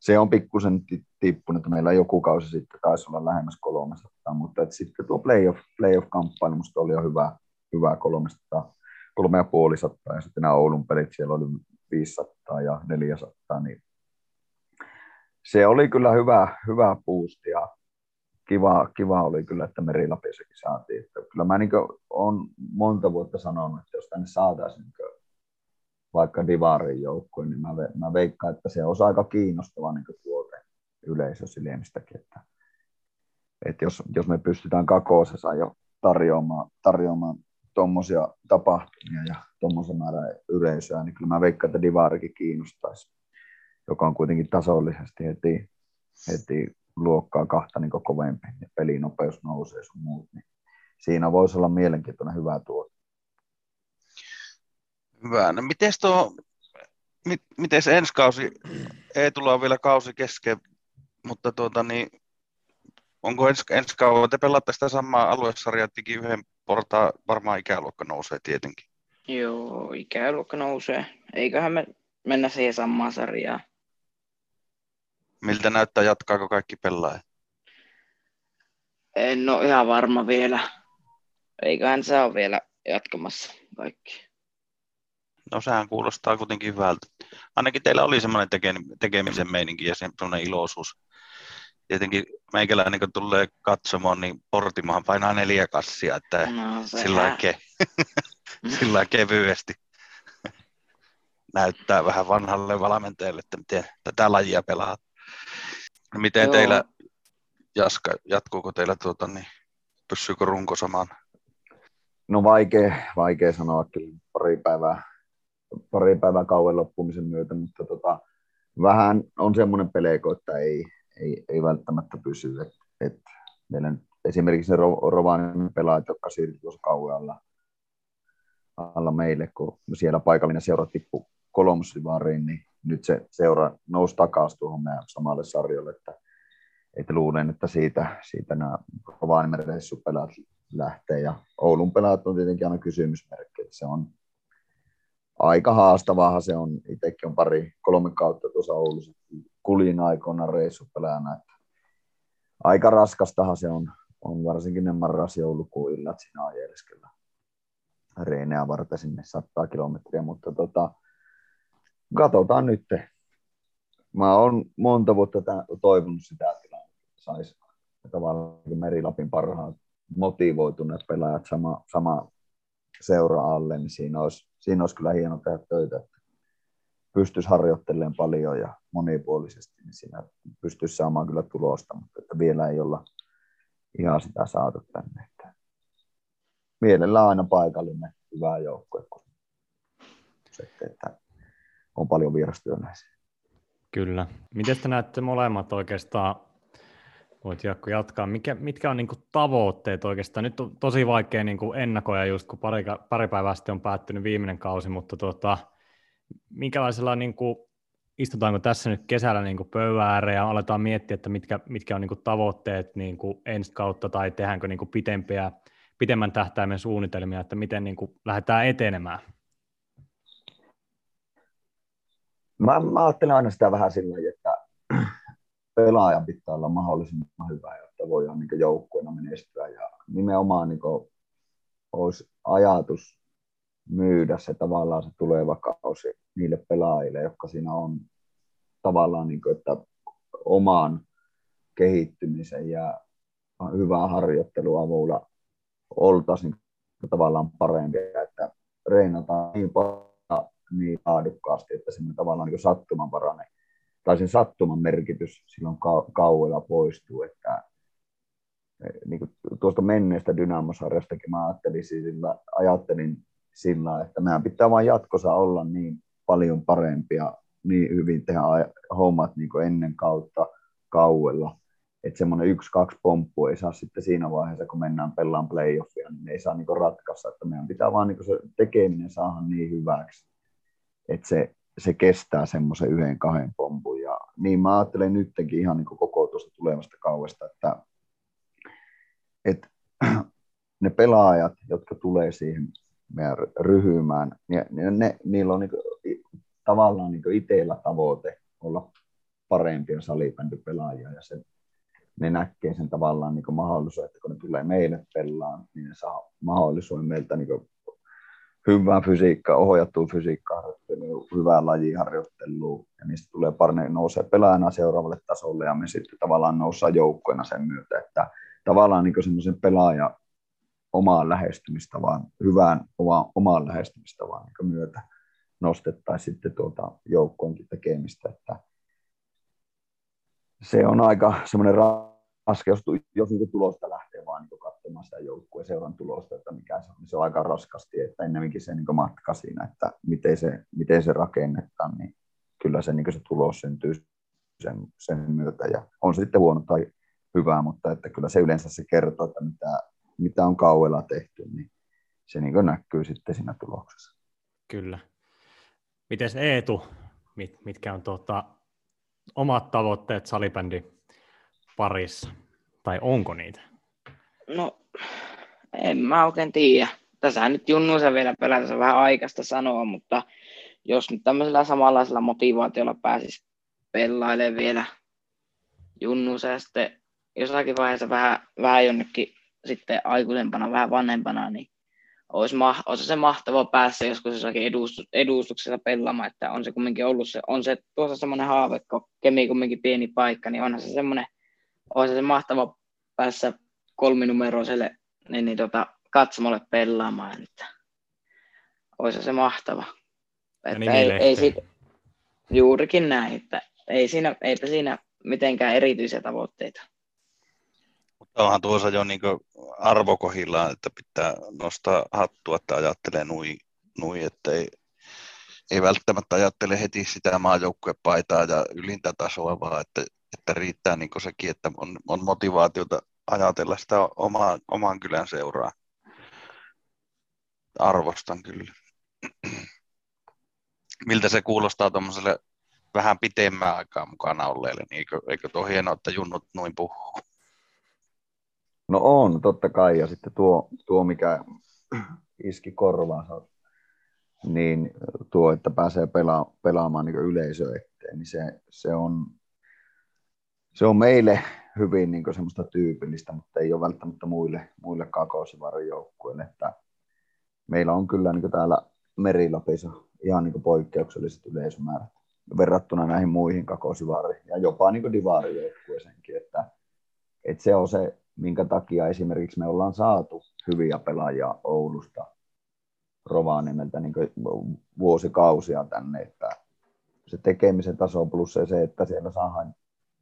se on pikkusen tippunut, että meillä joku kausi sitten taisi olla lähemmäs 300, mutta että sitten tuo playoff, playoff-kamppailu musta oli jo hyvä, hyvä 300, 350 ja sitten nämä Oulun pelit siellä oli 500 ja 400, niin se oli kyllä hyvä, hyvä boost ja kiva, kiva oli kyllä, että Merilapissakin saatiin. Että kyllä mä niin olen monta vuotta sanonut, että jos tänne saataisiin niin vaikka Divarin joukkueen, niin mä, mä veikkaan, että se on aika kiinnostava niin tuote yleisö Siliemistäkin, että, että jos, jos me pystytään kakoosessa jo tarjoamaan, tarjoamaan tuommoisia tapahtumia ja tuommoisen määrän yleisöä, niin kyllä mä veikkaan, että Divarikin kiinnostaisi, joka on kuitenkin tasollisesti heti, heti luokkaa kahta niin kovempi, ja pelinopeus nousee sun muut, niin siinä voisi olla mielenkiintoinen hyvä tuote. Hyvä. No miten tuo, mit, miten ensi kausi, ei tulla vielä kausi kesken, mutta tuota niin, onko ensi, ensi kauan, te pelaatte sitä samaa aluesarjaa, yhden portaan, varmaan ikäluokka nousee tietenkin. Joo, ikäluokka nousee. Eiköhän me mennä siihen samaan sarjaan. Miltä näyttää, jatkaako kaikki pelaajat? En ole ihan varma vielä. Eiköhän se ole vielä jatkamassa kaikki. No sehän kuulostaa kuitenkin hyvältä. Ainakin teillä oli semmoinen tekemisen meininki ja semmoinen iloisuus. Tietenkin meikäläinen kun tulee katsomaan, niin Portimahan painaa neljä kassia, että no, sillä, ke- sillä kevyesti näyttää vähän vanhalle valmentajalle, että miten tätä lajia pelaa. Miten Joo. teillä, Jaska, jatkuuko teillä, tuota, niin, pysyykö runko samaan? No vaikea, vaikea sanoa, kyllä pari päivää, pari päivää kauan loppumisen myötä, mutta tota, vähän on semmoinen peleeko, että ei, ei, ei välttämättä pysy. Et, et meillä nyt esimerkiksi ne Rovaniemen pelaajat, jotka siirtyivät tuossa kauan alla meille, kun siellä paikallinen seura tippui kolmosivariin, niin nyt se seura nousi takaisin tuohon meidän samalle sarjolle, että, että luulen, että siitä, siitä nämä Rovaniemen reissupelaat lähtee. Ja Oulun pelaat on tietenkin aina kysymysmerkki, että se on aika haastavaa se on. Itsekin on pari, kolme kautta tuossa Oulussa kulin aikoina reissupelaajana. Että aika raskastahan se on, on varsinkin ne marras joulukuun illat siinä ajeleskellä reeneä varten sinne 100 kilometriä, mutta tota, katsotaan nyt. Mä oon monta vuotta toivonut sitä, että saisi tavallaan Merilapin parhaat motivoituneet pelaajat sama, sama seura alle, niin siinä olisi, siinä olisi kyllä hieno tehdä töitä, että pystyisi harjoittelemaan paljon ja monipuolisesti, niin siinä pystyisi saamaan kyllä tulosta, mutta että vielä ei olla ihan sitä saatu tänne. Että mielellään aina paikallinen hyvä joukkue, kun se, että on paljon vierastyöläisiä. Kyllä. Miten te näette molemmat oikeastaan, voit Jaakko jatkaa, Mikä, mitkä on niin kuin tavoitteet oikeastaan? Nyt on tosi vaikea niin kuin ennakoida just, kun pari, pari päivää sitten on päättynyt viimeinen kausi, mutta tuota, minkälaisella niin kuin, istutaanko tässä nyt kesällä niin kuin ääreen ja aletaan miettiä, että mitkä, mitkä on niin kuin tavoitteet niin kuin ensi kautta tai tehdäänkö niin kuin pitempiä, pitemmän tähtäimen suunnitelmia, että miten niin kuin lähdetään etenemään? Mä, mä ajattelen aina sitä vähän sillä että pelaajan pitää olla mahdollisimman hyvä, jotta voidaan niin joukkueena menestyä. Ja nimenomaan niin olisi ajatus myydä se tavallaan se tuleva kausi niille pelaajille, jotka siinä on tavallaan, niin kuin, että oman kehittymisen ja hyvää harjoittelua avulla oltaisiin tavallaan parempia, että reenataan niin paljon niin laadukkaasti, että sinne tavallaan niin sattumanvarainen tai sen sattuman merkitys silloin kauella poistuu, että niin kuin tuosta menneestä Dynamosarjastakin mä ajattelin sillä, ajattelin sillä, että meidän pitää vain jatkossa olla niin paljon parempia, niin hyvin tehdä hommat niin kuin ennen kautta kauella, että semmoinen yksi-kaksi pomppu ei saa sitten siinä vaiheessa, kun mennään pelaan playoffia, niin ei saa niin ratkaista, että meidän pitää vaan niin se tekeminen saada niin hyväksi, että se, se kestää semmoisen yhden, kahden pompun. Ja niin mä ajattelen nytkin ihan niin koko tuosta tulevasta kauesta, että, että ne pelaajat, jotka tulee siihen meidän ryhmään, ne, ne, niillä on niin tavallaan niin itsellä tavoite olla parempia salibändipelaajia ja se, ne näkee sen tavallaan niin mahdollisuuden, että kun ne tulee meille pelaan, niin ne saa mahdollisuuden meiltä niin hyvää fysiikkaa, ohjattua fysiikkaharjoittelua, hyvää lajiharjoittelua, ja niistä tulee parne nousee pelaajana seuraavalle tasolle, ja me sitten tavallaan noustaan joukkoina sen myötä, että tavallaan niin semmoisen pelaaja omaan lähestymistavaan, hyvään omaan, omaan lähestymistavaan niin myötä nostettaisiin sitten tuota joukkoonkin tekemistä, että se on aika semmoinen raske, jos, jos niin tulosta lähtee vaan niin katsomaan sitä joukkueen seuran tulosta, että mikä se on, niin se on aika raskasti, että ennemminkin se niin matka siinä, että miten se, miten se rakennetaan, niin kyllä se, niin se tulos syntyy sen, sen myötä, ja on se sitten huono tai hyvää, mutta että kyllä se yleensä se kertoo, että mitä, mitä on kauella tehty, niin se niin näkyy sitten siinä tuloksessa. Kyllä. Miten Eetu, mit, mitkä on tuota, omat tavoitteet salibändi parissa? Tai onko niitä? No, en mä oikein tiedä. Tässä nyt Junnusen vielä pelätä, vähän aikaista sanoa, mutta jos nyt tämmöisellä samanlaisella motivaatiolla pääsisi pelailemaan vielä Junnusen ja sitten jossakin vaiheessa vähän, vähän jonnekin sitten aikuisempana, vähän vanhempana, niin olisi, ma- olisi se mahtava päässä joskus jossakin edustus- edustuksessa pelaamaan, että on se kumminkin ollut se, on se tuossa semmoinen haave, kun Kemi kumminkin pieni paikka, niin onhan se semmoinen, olisi se mahtava päässä kolminumeroiselle niin, niin tota, katsomolle pelaamaan, että olisi se mahtava. Että ei, ei siitä, juurikin näin, että ei siinä, eipä siinä mitenkään erityisiä tavoitteita. Mutta onhan tuossa jo niin arvokohillaan, että pitää nostaa hattua, että ajattelee nui, nui että ei, ei välttämättä ajattele heti sitä maajoukkuepaitaa ja ylintä tasoa, vaan että, että riittää niin sekin, että on, on motivaatiota ajatella sitä omaa, oman kylän seuraa. Arvostan kyllä. Miltä se kuulostaa tuommoiselle vähän pitemmän aikaa mukana olleille, niin eikö, eikö tuo hienoa, että junnut noin puhuu? No on, totta kai. Ja sitten tuo, tuo mikä iski korvaansa, niin tuo, että pääsee pela, pelaamaan niin yleisö eteen, niin se, se, on, se on meille hyvin niin semmoista tyypillistä, mutta ei ole välttämättä muille, muille kakosivarojoukkueille. Että meillä on kyllä niin täällä Merilapissa ihan niin poikkeukselliset yleisömäärät verrattuna näihin muihin kakosivari- ja jopa niin divarijoukkueeseenkin, että, että se on se minkä takia esimerkiksi me ollaan saatu hyviä pelaajia Oulusta Rovaniemeltä niin vuosikausia tänne, että se tekemisen taso plus se että siellä saadaan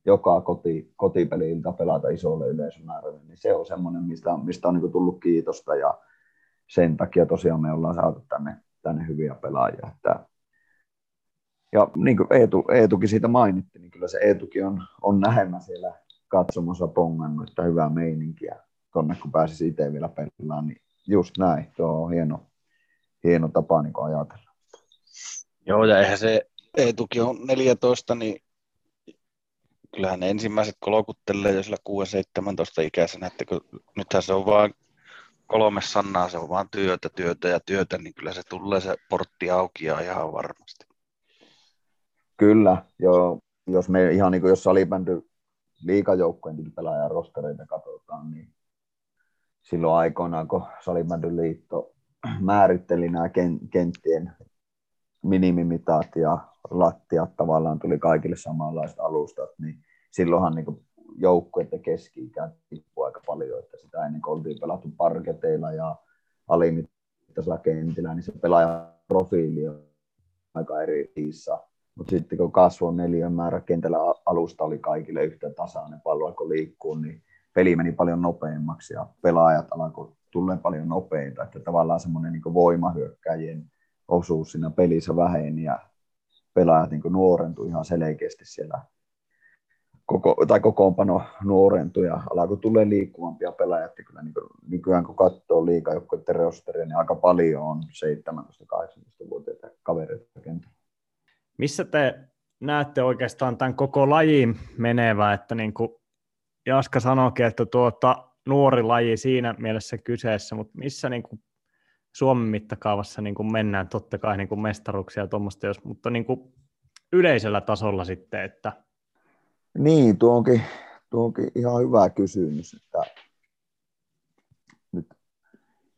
joka koti, kotipeliltä pelata isolle yleisömäärälle, niin se on semmoinen, mistä, mistä on niin tullut kiitosta ja sen takia tosiaan me ollaan saatu tänne, tänne hyviä pelaajia. Että, ja niin kuin Eetu, Eetukin siitä mainitti, niin kyllä se Eetukin on, on nähemmä siellä katsomossa pongannut, että hyvää meininkiä tonne, kun pääsisi itse vielä pelaamaan, niin just näin, tuo on hieno, hieno tapa niin ajatella. Joo, ja eihän se Eetukin on 14, niin kyllähän ne ensimmäiset kolokuttelee jo sillä 6-17 ikäisenä, että kun nythän se on vaan kolme sanaa, se on vaan työtä, työtä ja työtä, niin kyllä se tulee se portti auki ja ihan varmasti. Kyllä, joo. Jos me ihan niin kuin jos salibändy liikajoukkojen pelaajan rostereita katsotaan, niin silloin aikoinaan, kun Salibändyn liitto määritteli nämä kenttien minimimitat ja lattiat tavallaan tuli kaikille samanlaiset alustat, niin silloinhan niin joukkueiden keski-ikä tippui aika paljon, että sitä ennen kuin oltiin pelattu parketeilla ja alimittaisella kentillä, niin se pelaajan profiili on aika eri niissä. Mutta sitten kun kasvoi neljän määrä kentällä alusta oli kaikille yhtä tasainen, pallo alkoi liikkua, niin peli meni paljon nopeammaksi ja pelaajat alkoi tulla paljon nopeita, että tavallaan semmoinen niin voimahyökkäjien osuus siinä pelissä väheni ja pelaajat niin nuorentui ihan selkeästi siellä koko, tai kokoonpano nuorentui ja alkoi tulla liikkuvampia pelaajia. Kyllä niin kuin, nykyään kun katsoo liikajoukkoiden rosteria, niin aika paljon on 17-18-vuotiaita kavereita kentällä. Missä te näette oikeastaan tämän koko lajin menevä, että niin kuin Jaska sanoikin, että tuota, nuori laji siinä mielessä kyseessä, mutta missä niin kuin Suomen mittakaavassa niin kuin mennään, totta kai niin kuin mestaruksia ja tuommoista, jos, mutta niin kuin yleisellä tasolla sitten, että... Niin, tuo onkin, tuo onkin ihan hyvä kysymys, että nyt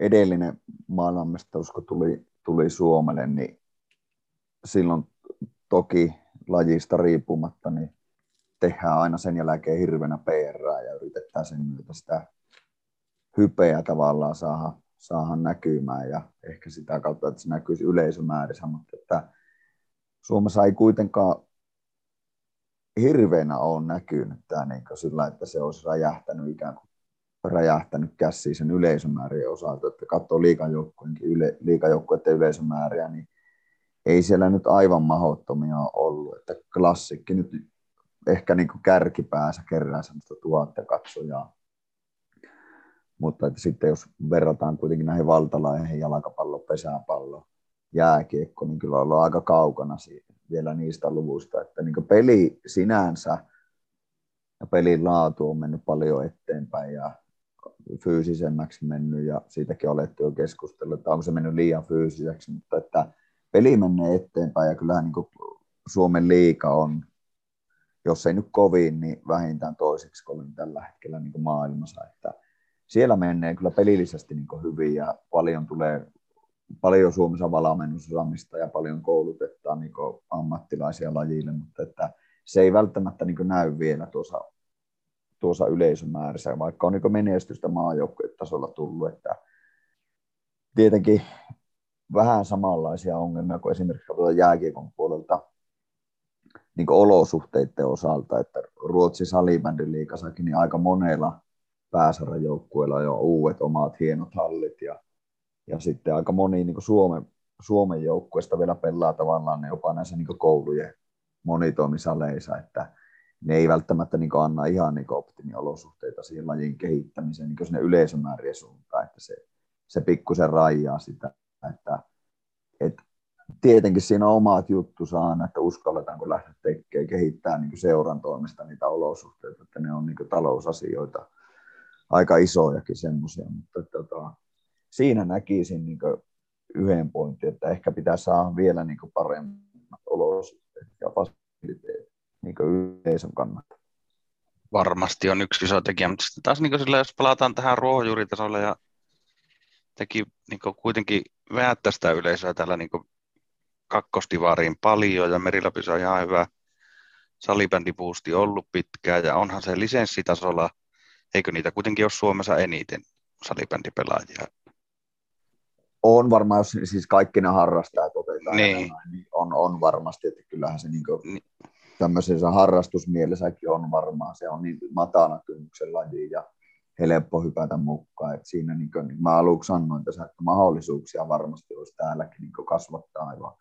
edellinen maailmanmestaruus, kun tuli, tuli Suomelle, niin silloin toki lajista riippumatta, niin tehdään aina sen jälkeen hirveänä PR ja yritetään sen myötä sitä hypeä tavallaan saada, saada näkymään ja ehkä sitä kautta, että se näkyisi yleisömäärissä, mutta että Suomessa ei kuitenkaan hirveänä ole näkynyt tämä niin sillä, että se olisi räjähtänyt ikään kuin räjähtänyt käsiin sen yleisömäärien osalta, että katsoo liikajoukkueiden yle, yleisömääriä, niin ei siellä nyt aivan mahdottomia ollut, että klassikki nyt ehkä niin kuin kärkipäässä kerää sellaista tuhatta katsojaa. Mutta että sitten jos verrataan kuitenkin näihin valtalaihin, jalkapallo, pesäpallo, jääkiekko, niin kyllä ollaan aika kaukana siitä, vielä niistä luvuista, että niin peli sinänsä ja pelin laatu on mennyt paljon eteenpäin ja fyysisemmäksi mennyt ja siitäkin olettu jo keskustellut, että onko se mennyt liian fyysiseksi, mutta että peli menee eteenpäin ja kyllähän niin Suomen liika on jos ei nyt kovin, niin vähintään toiseksi kovin tällä hetkellä niin maailmassa. Että siellä menee kyllä pelillisesti niin hyvin ja paljon tulee paljon Suomessa valmennusosaamista ja paljon koulutetaan niin ammattilaisia lajille, mutta että se ei välttämättä niin näy vielä tuossa, tuossa yleisömäärässä, vaikka on niin menestystä tasolla tullut, että tietenkin vähän samanlaisia ongelmia kuin esimerkiksi jääkiekon puolelta niin olosuhteiden osalta, että Ruotsin salibändin liikassakin niin aika monella pääsarjajoukkueilla jo uudet omat hienot hallit ja, ja sitten aika moni niin Suomen, Suomen joukkueesta vielä pelaa tavallaan ne jopa näissä niin koulujen monitoimisaleissa, että ne ei välttämättä niin anna ihan niin optimiolosuhteita siihen lajin kehittämiseen niin sinne yleisömäärien suuntaan, että se, se pikkusen rajaa sitä, että, että tietenkin siinä on omat juttu aina, että uskalletaanko lähteä tekemään, kehittää niin seuran toimesta niitä olosuhteita, että ne on niin talousasioita aika isojakin semmoisia, mutta tota, siinä näkisin niin yhden pointin, että ehkä pitää saada vielä niin paremmat olosuhteet ja fasiliteetit niin yleisön kannalta. Varmasti on yksi iso tekijä, mutta sitten taas niin sillä, jos palataan tähän ruohonjuuritasolle ja teki niin kuitenkin väättää sitä yleisöä täällä niin kakkostivaariin paljon ja Merilapissa on ihan hyvä salibändipuusti ollut pitkään ja onhan se lisenssitasolla, eikö niitä kuitenkin ole Suomessa eniten salibändipelaajia? On varmaan, jos siis kaikki ne harrastajat otetaan, niin. niin on, on varmasti, että kyllähän se niin niin. tämmöisessä harrastusmielessäkin on varmaan, se on niin matana kynnyksen laji ja helppo hypätä mukaan. Et siinä niin kuin, niin mä aluksi sanoin tässä, että mahdollisuuksia varmasti olisi täälläkin niin kasvattaa aivan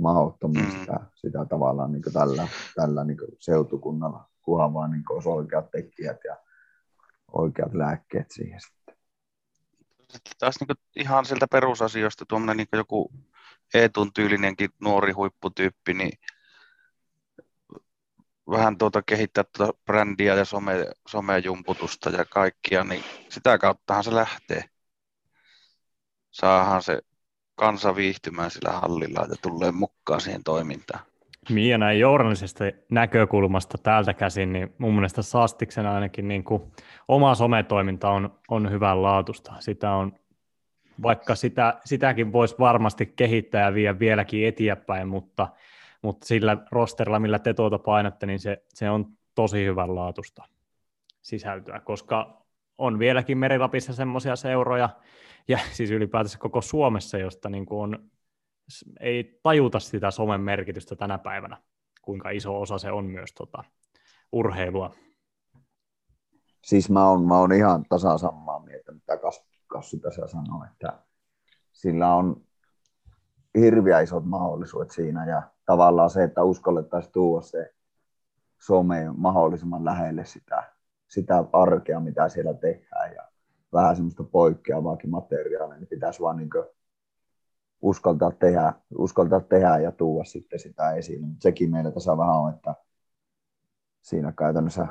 mahdottomia mm. sitä, sitä tavallaan niin tällä, tällä niin seutukunnalla, kunhan vaan niin olisi oikeat tekijät ja oikeat lääkkeet siihen sitten. Sitten taas niin ihan sieltä perusasioista tuommoinen niin joku Eetun tyylinenkin nuori huipputyyppi, niin vähän tuota kehittää tuota brändiä ja some, somejumputusta ja kaikkia, niin sitä kauttahan se lähtee. Saahan se kansa viihtymään sillä hallilla ja tulee mukaan siihen toimintaan. Ja näin journalisesta näkökulmasta täältä käsin, niin mun mielestä Sastiksen ainakin niin kuin oma sometoiminta on, on hyvän laatusta. Sitä on vaikka sitä, sitäkin voisi varmasti kehittää ja viedä vieläkin eteenpäin, mutta, mutta sillä rosterilla, millä te tuota painatte, niin se, se on tosi hyvän laatusta sisältöä, koska on vieläkin Merilapissa semmoisia seuroja, ja siis ylipäätänsä koko Suomessa, josta niin kuin on, ei tajuta sitä somen merkitystä tänä päivänä, kuinka iso osa se on myös tota, urheilua. Siis mä oon, mä oon ihan tasa samaa mieltä, mitä Kassu tässä sanoi, että sillä on hirviä isot mahdollisuudet siinä ja tavallaan se, että uskallettaisiin tuoda se some mahdollisimman lähelle sitä, sitä arkea, mitä siellä tehdään ja vähän semmoista poikkeavaakin materiaalia, niin pitäisi vaan niin uskaltaa tehdä, uskaltaa tehdä ja tuoda sitten sitä esiin. Sekin meillä tässä vähän on, että siinä käytännössä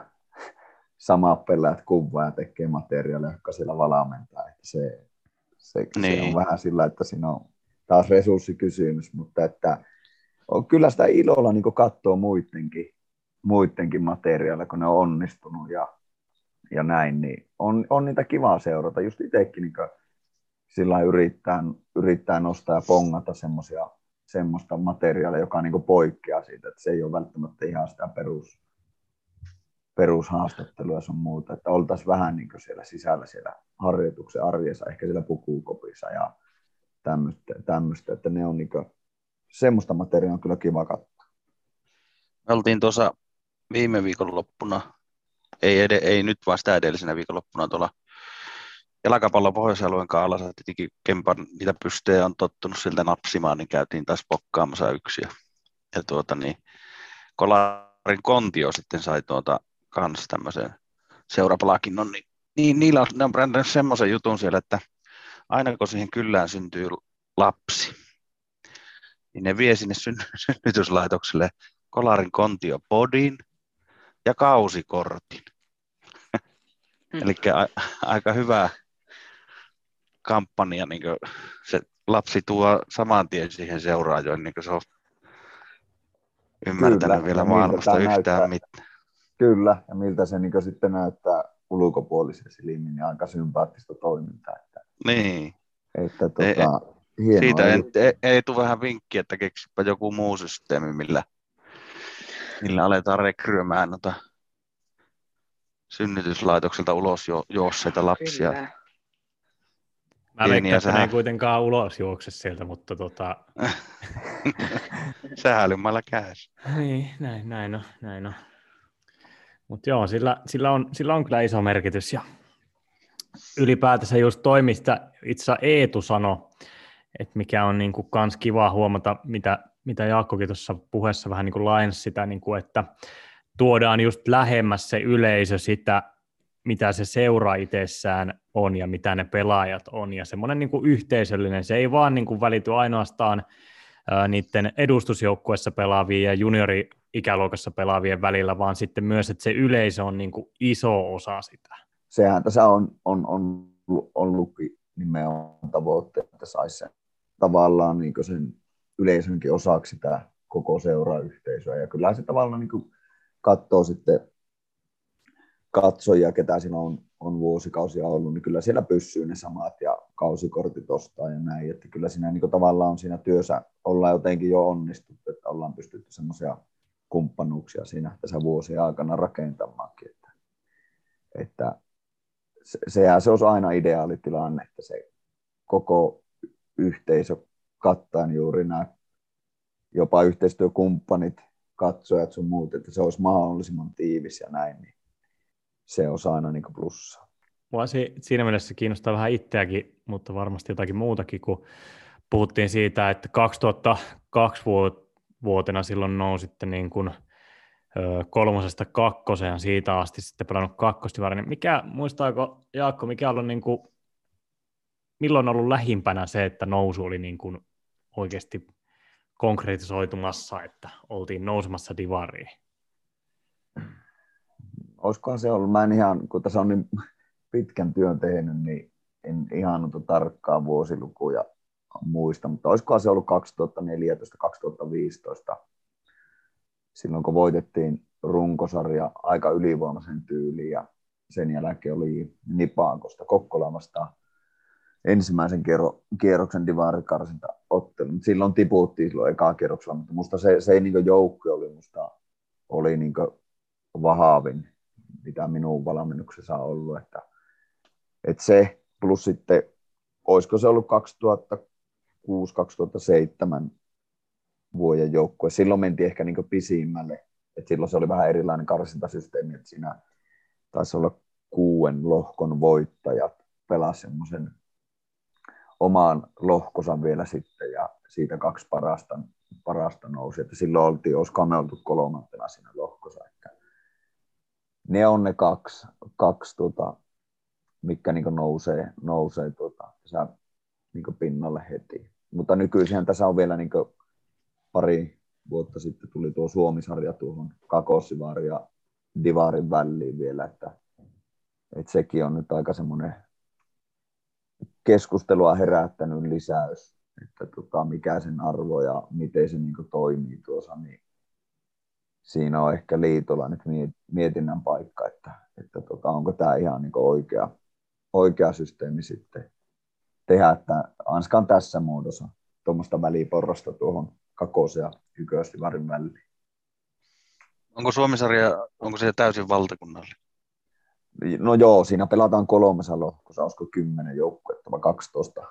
samat pelaajat kuvaa ja tekee materiaalia, jotka siellä valmentaa. Että se, se, niin. se, on vähän sillä, että siinä on taas resurssikysymys, mutta että on kyllä sitä ilolla niin katsoa muidenkin, muidenkin materiaaleja, kun ne on onnistunut ja, ja näin, niin on, on niitä kivaa seurata. Just itsekin niin sillä yrittää, yrittää nostaa ja pongata semmoisia semmoista materiaalia, joka niin poikkeaa siitä, että se ei ole välttämättä ihan sitä perus, perushaastattelua sun muuta, että oltaisiin vähän niin siellä sisällä siellä harjoituksen arjessa, ehkä siellä pukukopissa ja tämmöistä, tämmöistä että ne on niin kuin, semmoista materiaalia on kyllä kiva katsoa. Me oltiin tuossa viime viikonloppuna, ei, ed- ei nyt vaan sitä edellisenä viikonloppuna tuolla jalkapallon pohjois-alueen kaalassa, tietenkin Kempan niitä pystejä on tottunut siltä napsimaan, niin käytiin taas pokkaamassa yksi. Ja, ja tuota, niin, Kolarin Kontio sitten sai tuota, kanssa tämmöisen seurapalakinnon, niin, niin niillä on, ne on brändännyt semmoisen jutun siellä, että aina kun siihen kyllään syntyy lapsi, niin ne vie sinne synnytyslaitokselle kolarin kontiopodin ja kausikortin. Mm. Eli a- aika hyvä kampanja, niin se lapsi tuo saman tien siihen seuraajoon, niin se on ymmärtänyt Kyllä, vielä maailmasta yhtään mitään. Kyllä, ja miltä se niin sitten näyttää ulkopuolisen silmin, niin aika sympaattista toimintaa. Että, niin. Että, tuota, ei, hienoa. Siitä ei, ei, ei tule vähän vinkki, että keksipä joku muu systeemi, millä, millä aletaan rekryymään noita synnytyslaitokselta ulos jo, juosseita lapsia. Kyllä. Mä veikkaan, että sähä... ei kuitenkaan ulos juokse sieltä, mutta tota... Sähälymällä käs. Niin, näin, näin on, näin on. Mutta joo, sillä, sillä, on, sillä on kyllä iso merkitys ja ylipäätänsä just toimista itse Eetu sanoi, että mikä on niin kuin kans kiva huomata, mitä, mitä Jaakkokin tuossa puheessa vähän niin kuin lainasi sitä, niin kuin, että tuodaan just lähemmäs se yleisö sitä, mitä se seura itsessään on ja mitä ne pelaajat on ja semmoinen niin kuin yhteisöllinen, se ei vaan niin kuin välity ainoastaan niiden edustusjoukkuessa pelaavien ja juniori ikäluokassa pelaavien välillä, vaan sitten myös, että se yleisö on niin kuin iso osa sitä. Sehän tässä on, on, on ollutkin nimenomaan tavoitte, että saisi sen tavallaan niin sen yleisönkin osaksi sitä koko seurayhteisöä. Ja kyllä se tavallaan niin katsoo sitten katsojia, ketä siinä on, on vuosikausia ollut, niin kyllä siellä pysyy ne samat ja kausikortit ostaa ja näin. Että kyllä siinä niin tavallaan on siinä työssä ollaan jotenkin jo onnistuttu, että ollaan pystytty semmoisia kumppanuuksia siinä tässä vuosien aikana rakentamaankin. Että, että se, sehän se olisi aina ideaali tilanne, että se koko yhteisö kattaa juuri nämä jopa yhteistyökumppanit, katsojat sun muut, että se olisi mahdollisimman tiivis ja näin, niin se on aina niin plussa. Mua siinä mielessä kiinnostaa vähän itseäkin, mutta varmasti jotakin muutakin, kun puhuttiin siitä, että 2002 vuotena silloin nousitte niin kuin kolmosesta kakkoseen siitä asti sitten pelannut kakkostivari. Niin mikä, muistaako Jaakko, mikä on niin kuin, milloin on ollut lähimpänä se, että nousu oli niin kuin oikeasti konkretisoitumassa, että oltiin nousemassa divariin? Olisikohan se ollut, mä en ihan, kun tässä on niin pitkän työn tehnyt, niin en ihan tarkkaa vuosilukuja muista, mutta olisikohan se ollut 2014-2015, silloin kun voitettiin runkosarja aika ylivoimaisen tyyliin ja sen jälkeen oli Nipaakosta Kokkola vastaan ensimmäisen kierro, kierroksen divaarikarsinta ottelu. Silloin tiputtiin silloin ekaa kierroksella, mutta musta se, se ei niin joukko oli, musta oli niin vahavin, mitä minun valmennuksessa on ollut. Että, että se plus sitten, olisiko se ollut 2006-2007 vuoden joukkue. Silloin mentiin ehkä niin pisimmälle. Et silloin se oli vähän erilainen karsintasysteemi, että siinä taisi olla kuuden lohkon voittajat pelasi semmoisen omaan lohkosan vielä sitten ja siitä kaksi parasta, parasta nousi. Että silloin oltiin, olisi kameltu kolmantena siinä lohkossa. Ne on ne kaksi, kaksi tota, mikä niin nousee, nousee tota, tässä, niin pinnalle heti. Mutta nykyisin tässä on vielä niin pari vuotta sitten tuli tuo Suomisarja tuohon Kakosivaari ja Divarin väliin vielä, että, että sekin on nyt aika semmoinen keskustelua herättänyt lisäys, että tota, mikä sen arvo ja miten se niin toimii tuossa, niin siinä on ehkä liitolla nyt mietinnän paikka, että, että tota, onko tämä ihan niin oikea, oikea systeemi sitten tehdä, että Anskan tässä muodossa tuommoista väliporrasta tuohon kakos- ja ykköstivarin väliin. Onko Suomisarja, onko se täysin valtakunnallinen? No joo, siinä pelataan kolmessa lohkossa, olisiko kymmenen joukkuetta vai 12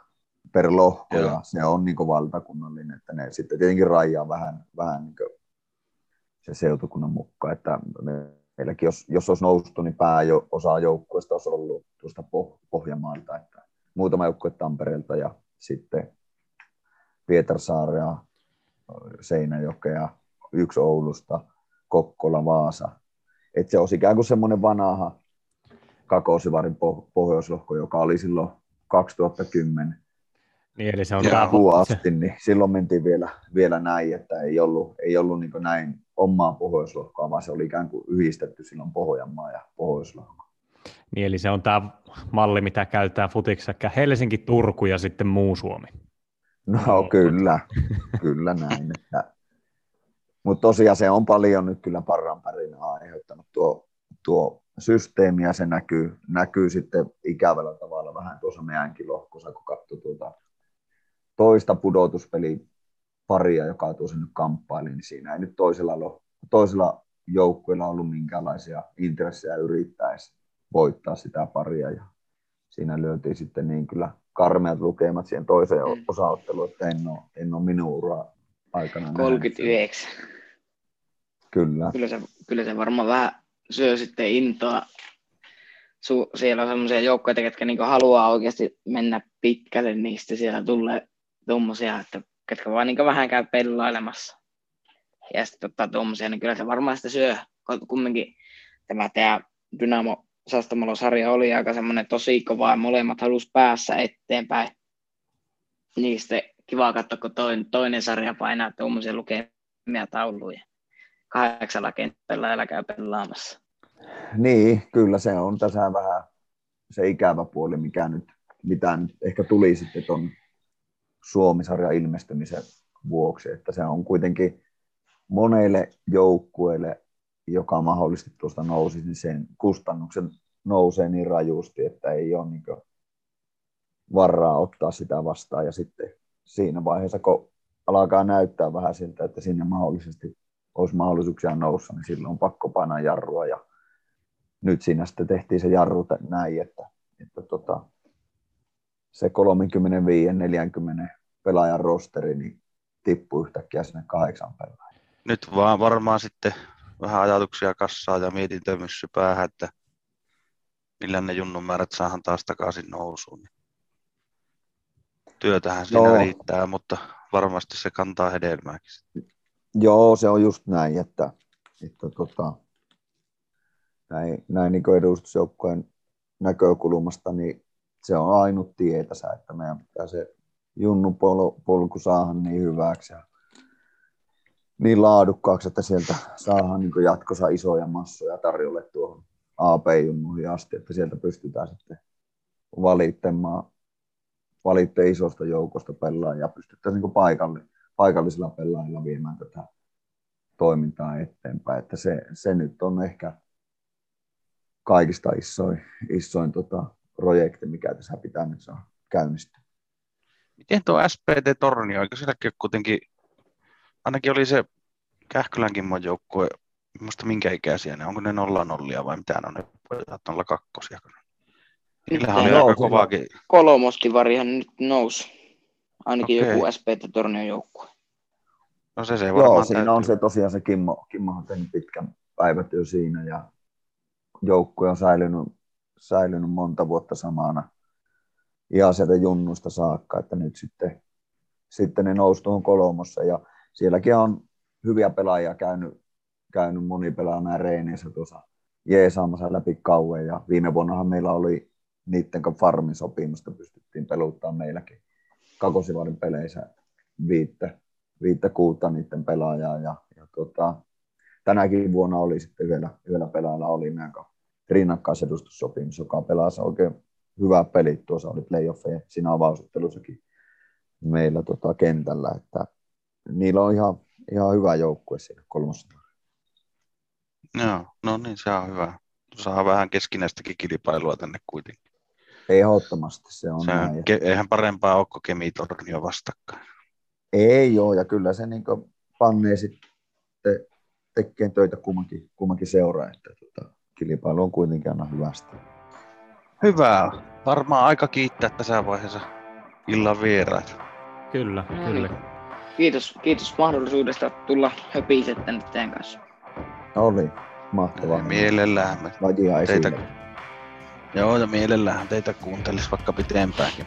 per lohko, joo. ja se on niin valtakunnallinen, että ne sitten tietenkin rajaa vähän, vähän niin se seutukunnan mukaan, että meilläkin jos, jos olisi noustu, niin pääosa joukkueesta olisi ollut tuosta Pohjanmaalta, että muutama joukkue Tampereelta ja sitten Pietarsaarea, Seinäjokea, yksi Oulusta, Kokkola, Vaasa. Et se olisi ikään kuin semmoinen vanha Kakosivarin pohjoislohko, joka oli silloin 2010 niin, eli se on tämä asti, niin silloin mentiin vielä, vielä näin, että ei ollut, ei ollut niin näin omaa pohjoislohkoa, vaan se oli ikään kuin yhdistetty silloin Pohjanmaa ja pohjoislohko. Niin, eli se on tämä malli, mitä käytetään futiksessa, Helsinki, Turku ja sitten muu Suomi. No kyllä, kyllä näin. Että... Mutta tosiaan se on paljon nyt kyllä parran pärinää aiheuttanut tuo, tuo systeemi ja se näkyy, näkyy sitten ikävällä tavalla vähän tuossa meidänkin lohkossa, kun katsoo tuota toista pudotuspeliä paria, joka tuossa nyt kamppaili, niin siinä ei nyt toisella, toisella joukkueella ollut minkäänlaisia intressejä yrittäisi voittaa sitä paria ja siinä lyötiin sitten niin kyllä karmeat lukemat siihen toiseen mm. osaotteluun, että en ole, en ole minun uraa aikana 39. Nähnyt. Kyllä. Kyllä se, kyllä se varmaan vähän syö sitten intoa. Su, siellä on sellaisia joukkoja, jotka niinku haluaa oikeasti mennä pitkälle, niin sitten siellä tulee tuommoisia, että ketkä vaan niinku vähän käy pelailemassa. Ja sitten ottaa tuommoisia, niin kyllä se varmaan sitten syö. Kumminkin tämä tämä Dynamo Sastamalo-sarja oli aika semmoinen tosi kova ja molemmat halusi päässä eteenpäin. Niin sitten kiva katsoa, kun toinen, toinen sarja painaa tuommoisia lukemia tauluja. Kahdeksalla kenttällä käy pelaamassa. Niin, kyllä se on tässä vähän se ikävä puoli, mikä nyt, mitä nyt ehkä tuli sitten tuon Suomisarjan ilmestymisen vuoksi, että se on kuitenkin monelle joukkueelle joka mahdollisesti tuosta nousi, niin sen kustannuksen nousee niin rajusti, että ei ole niin varaa ottaa sitä vastaan. Ja sitten siinä vaiheessa, kun alkaa näyttää vähän siltä, että sinne mahdollisesti olisi mahdollisuuksia noussa, niin silloin on pakko painaa jarrua. Ja nyt siinä sitten tehtiin se jarru näin, että, että tota, se 35-40 pelaajan rosteri niin tippui yhtäkkiä sinne kahdeksan pelaajan. Nyt vaan varmaan sitten vähän ajatuksia kassaa ja mietintömyssy päähän, että millä ne junnun määrät saadaan taas takaisin nousuun. Työtähän siinä no. riittää, mutta varmasti se kantaa hedelmääkin. Joo, se on just näin, että, että tota, näin, näin niin edustusjoukkojen näkökulmasta, niin se on ainut tie tässä, että meidän pitää se junnupolku saada niin hyväksi ja niin laadukkaaksi, että sieltä saadaan niin jatkossa isoja massoja tarjolle tuohon AP-junnuihin asti, että sieltä pystytään sitten valittamaan valitte isosta joukosta pelaajia ja pystyttäisiin niin paikalli, paikallisilla pelaajilla viemään tätä toimintaa eteenpäin. Että se, se nyt on ehkä kaikista isoin, isoin tota, projekti, mikä tässä pitää nyt saada käynnistyy. Miten tuo SPT Tornio, eikö silläkin kuitenkin, ainakin oli se Kähkylän Kimmon joukkue, minusta minkä ikäisiä ne, onko ne nolla nollia vai mitä ne on ne pojat, nolla kakkosia? Niillähän oli aika kovaakin, Kolmoskivarihan nyt nousi. Ainakin Okei. joku SPT Tornion joukkue. no se se Joo, siinä on se tosiaan se Kimmo, Kimmo on tehnyt pitkän päivätyö siinä ja joukkue on säilynyt, säilynyt monta vuotta samana. Ihan sieltä junnusta saakka, että nyt sitten, sitten ne nousi tuohon kolmossa ja sielläkin on hyviä pelaajia käynyt, käynyt moni pelaa nämä reeneissä tuossa jeesaamassa läpi kauan. Ja viime vuonnahan meillä oli niiden kanssa farmin sopimusta pystyttiin peluttaa meilläkin kakosivuoden peleissä viittä, viittä kuutta niiden pelaajaa. Ja, ja tota, tänäkin vuonna oli sitten yhdellä, yhdellä pelaajalla oli meidän rinnakkaisedustussopimus, joka pelasi oikein hyvää pelit. Tuossa oli playoffeja siinä avausottelussakin meillä tota, kentällä, että niillä on ihan, ihan hyvä joukkue siinä kolmossa. Joo, no niin, se on hyvä. Saa vähän keskinäistäkin kilpailua tänne kuitenkin. Ehdottomasti se on Se, näin. Ke, eihän parempaa ole kuin Kemi-Tornio vastakkain. Ei ole, ja kyllä se niin pannee sitten tekemään töitä kummankin, kummankin seuraa, että tota, kilpailu on kuitenkin aina hyvästä. Hyvä. Varmaan aika kiittää tässä vaiheessa illan vieraita. Kyllä, No kyllä. niin. Kiitos, kiitos mahdollisuudesta tulla höpiset tänne teidän kanssa. Oli mahtavaa. Mielellään. me teitä, esille. joo, ja mielellään teitä kuuntelisi vaikka pitempäänkin.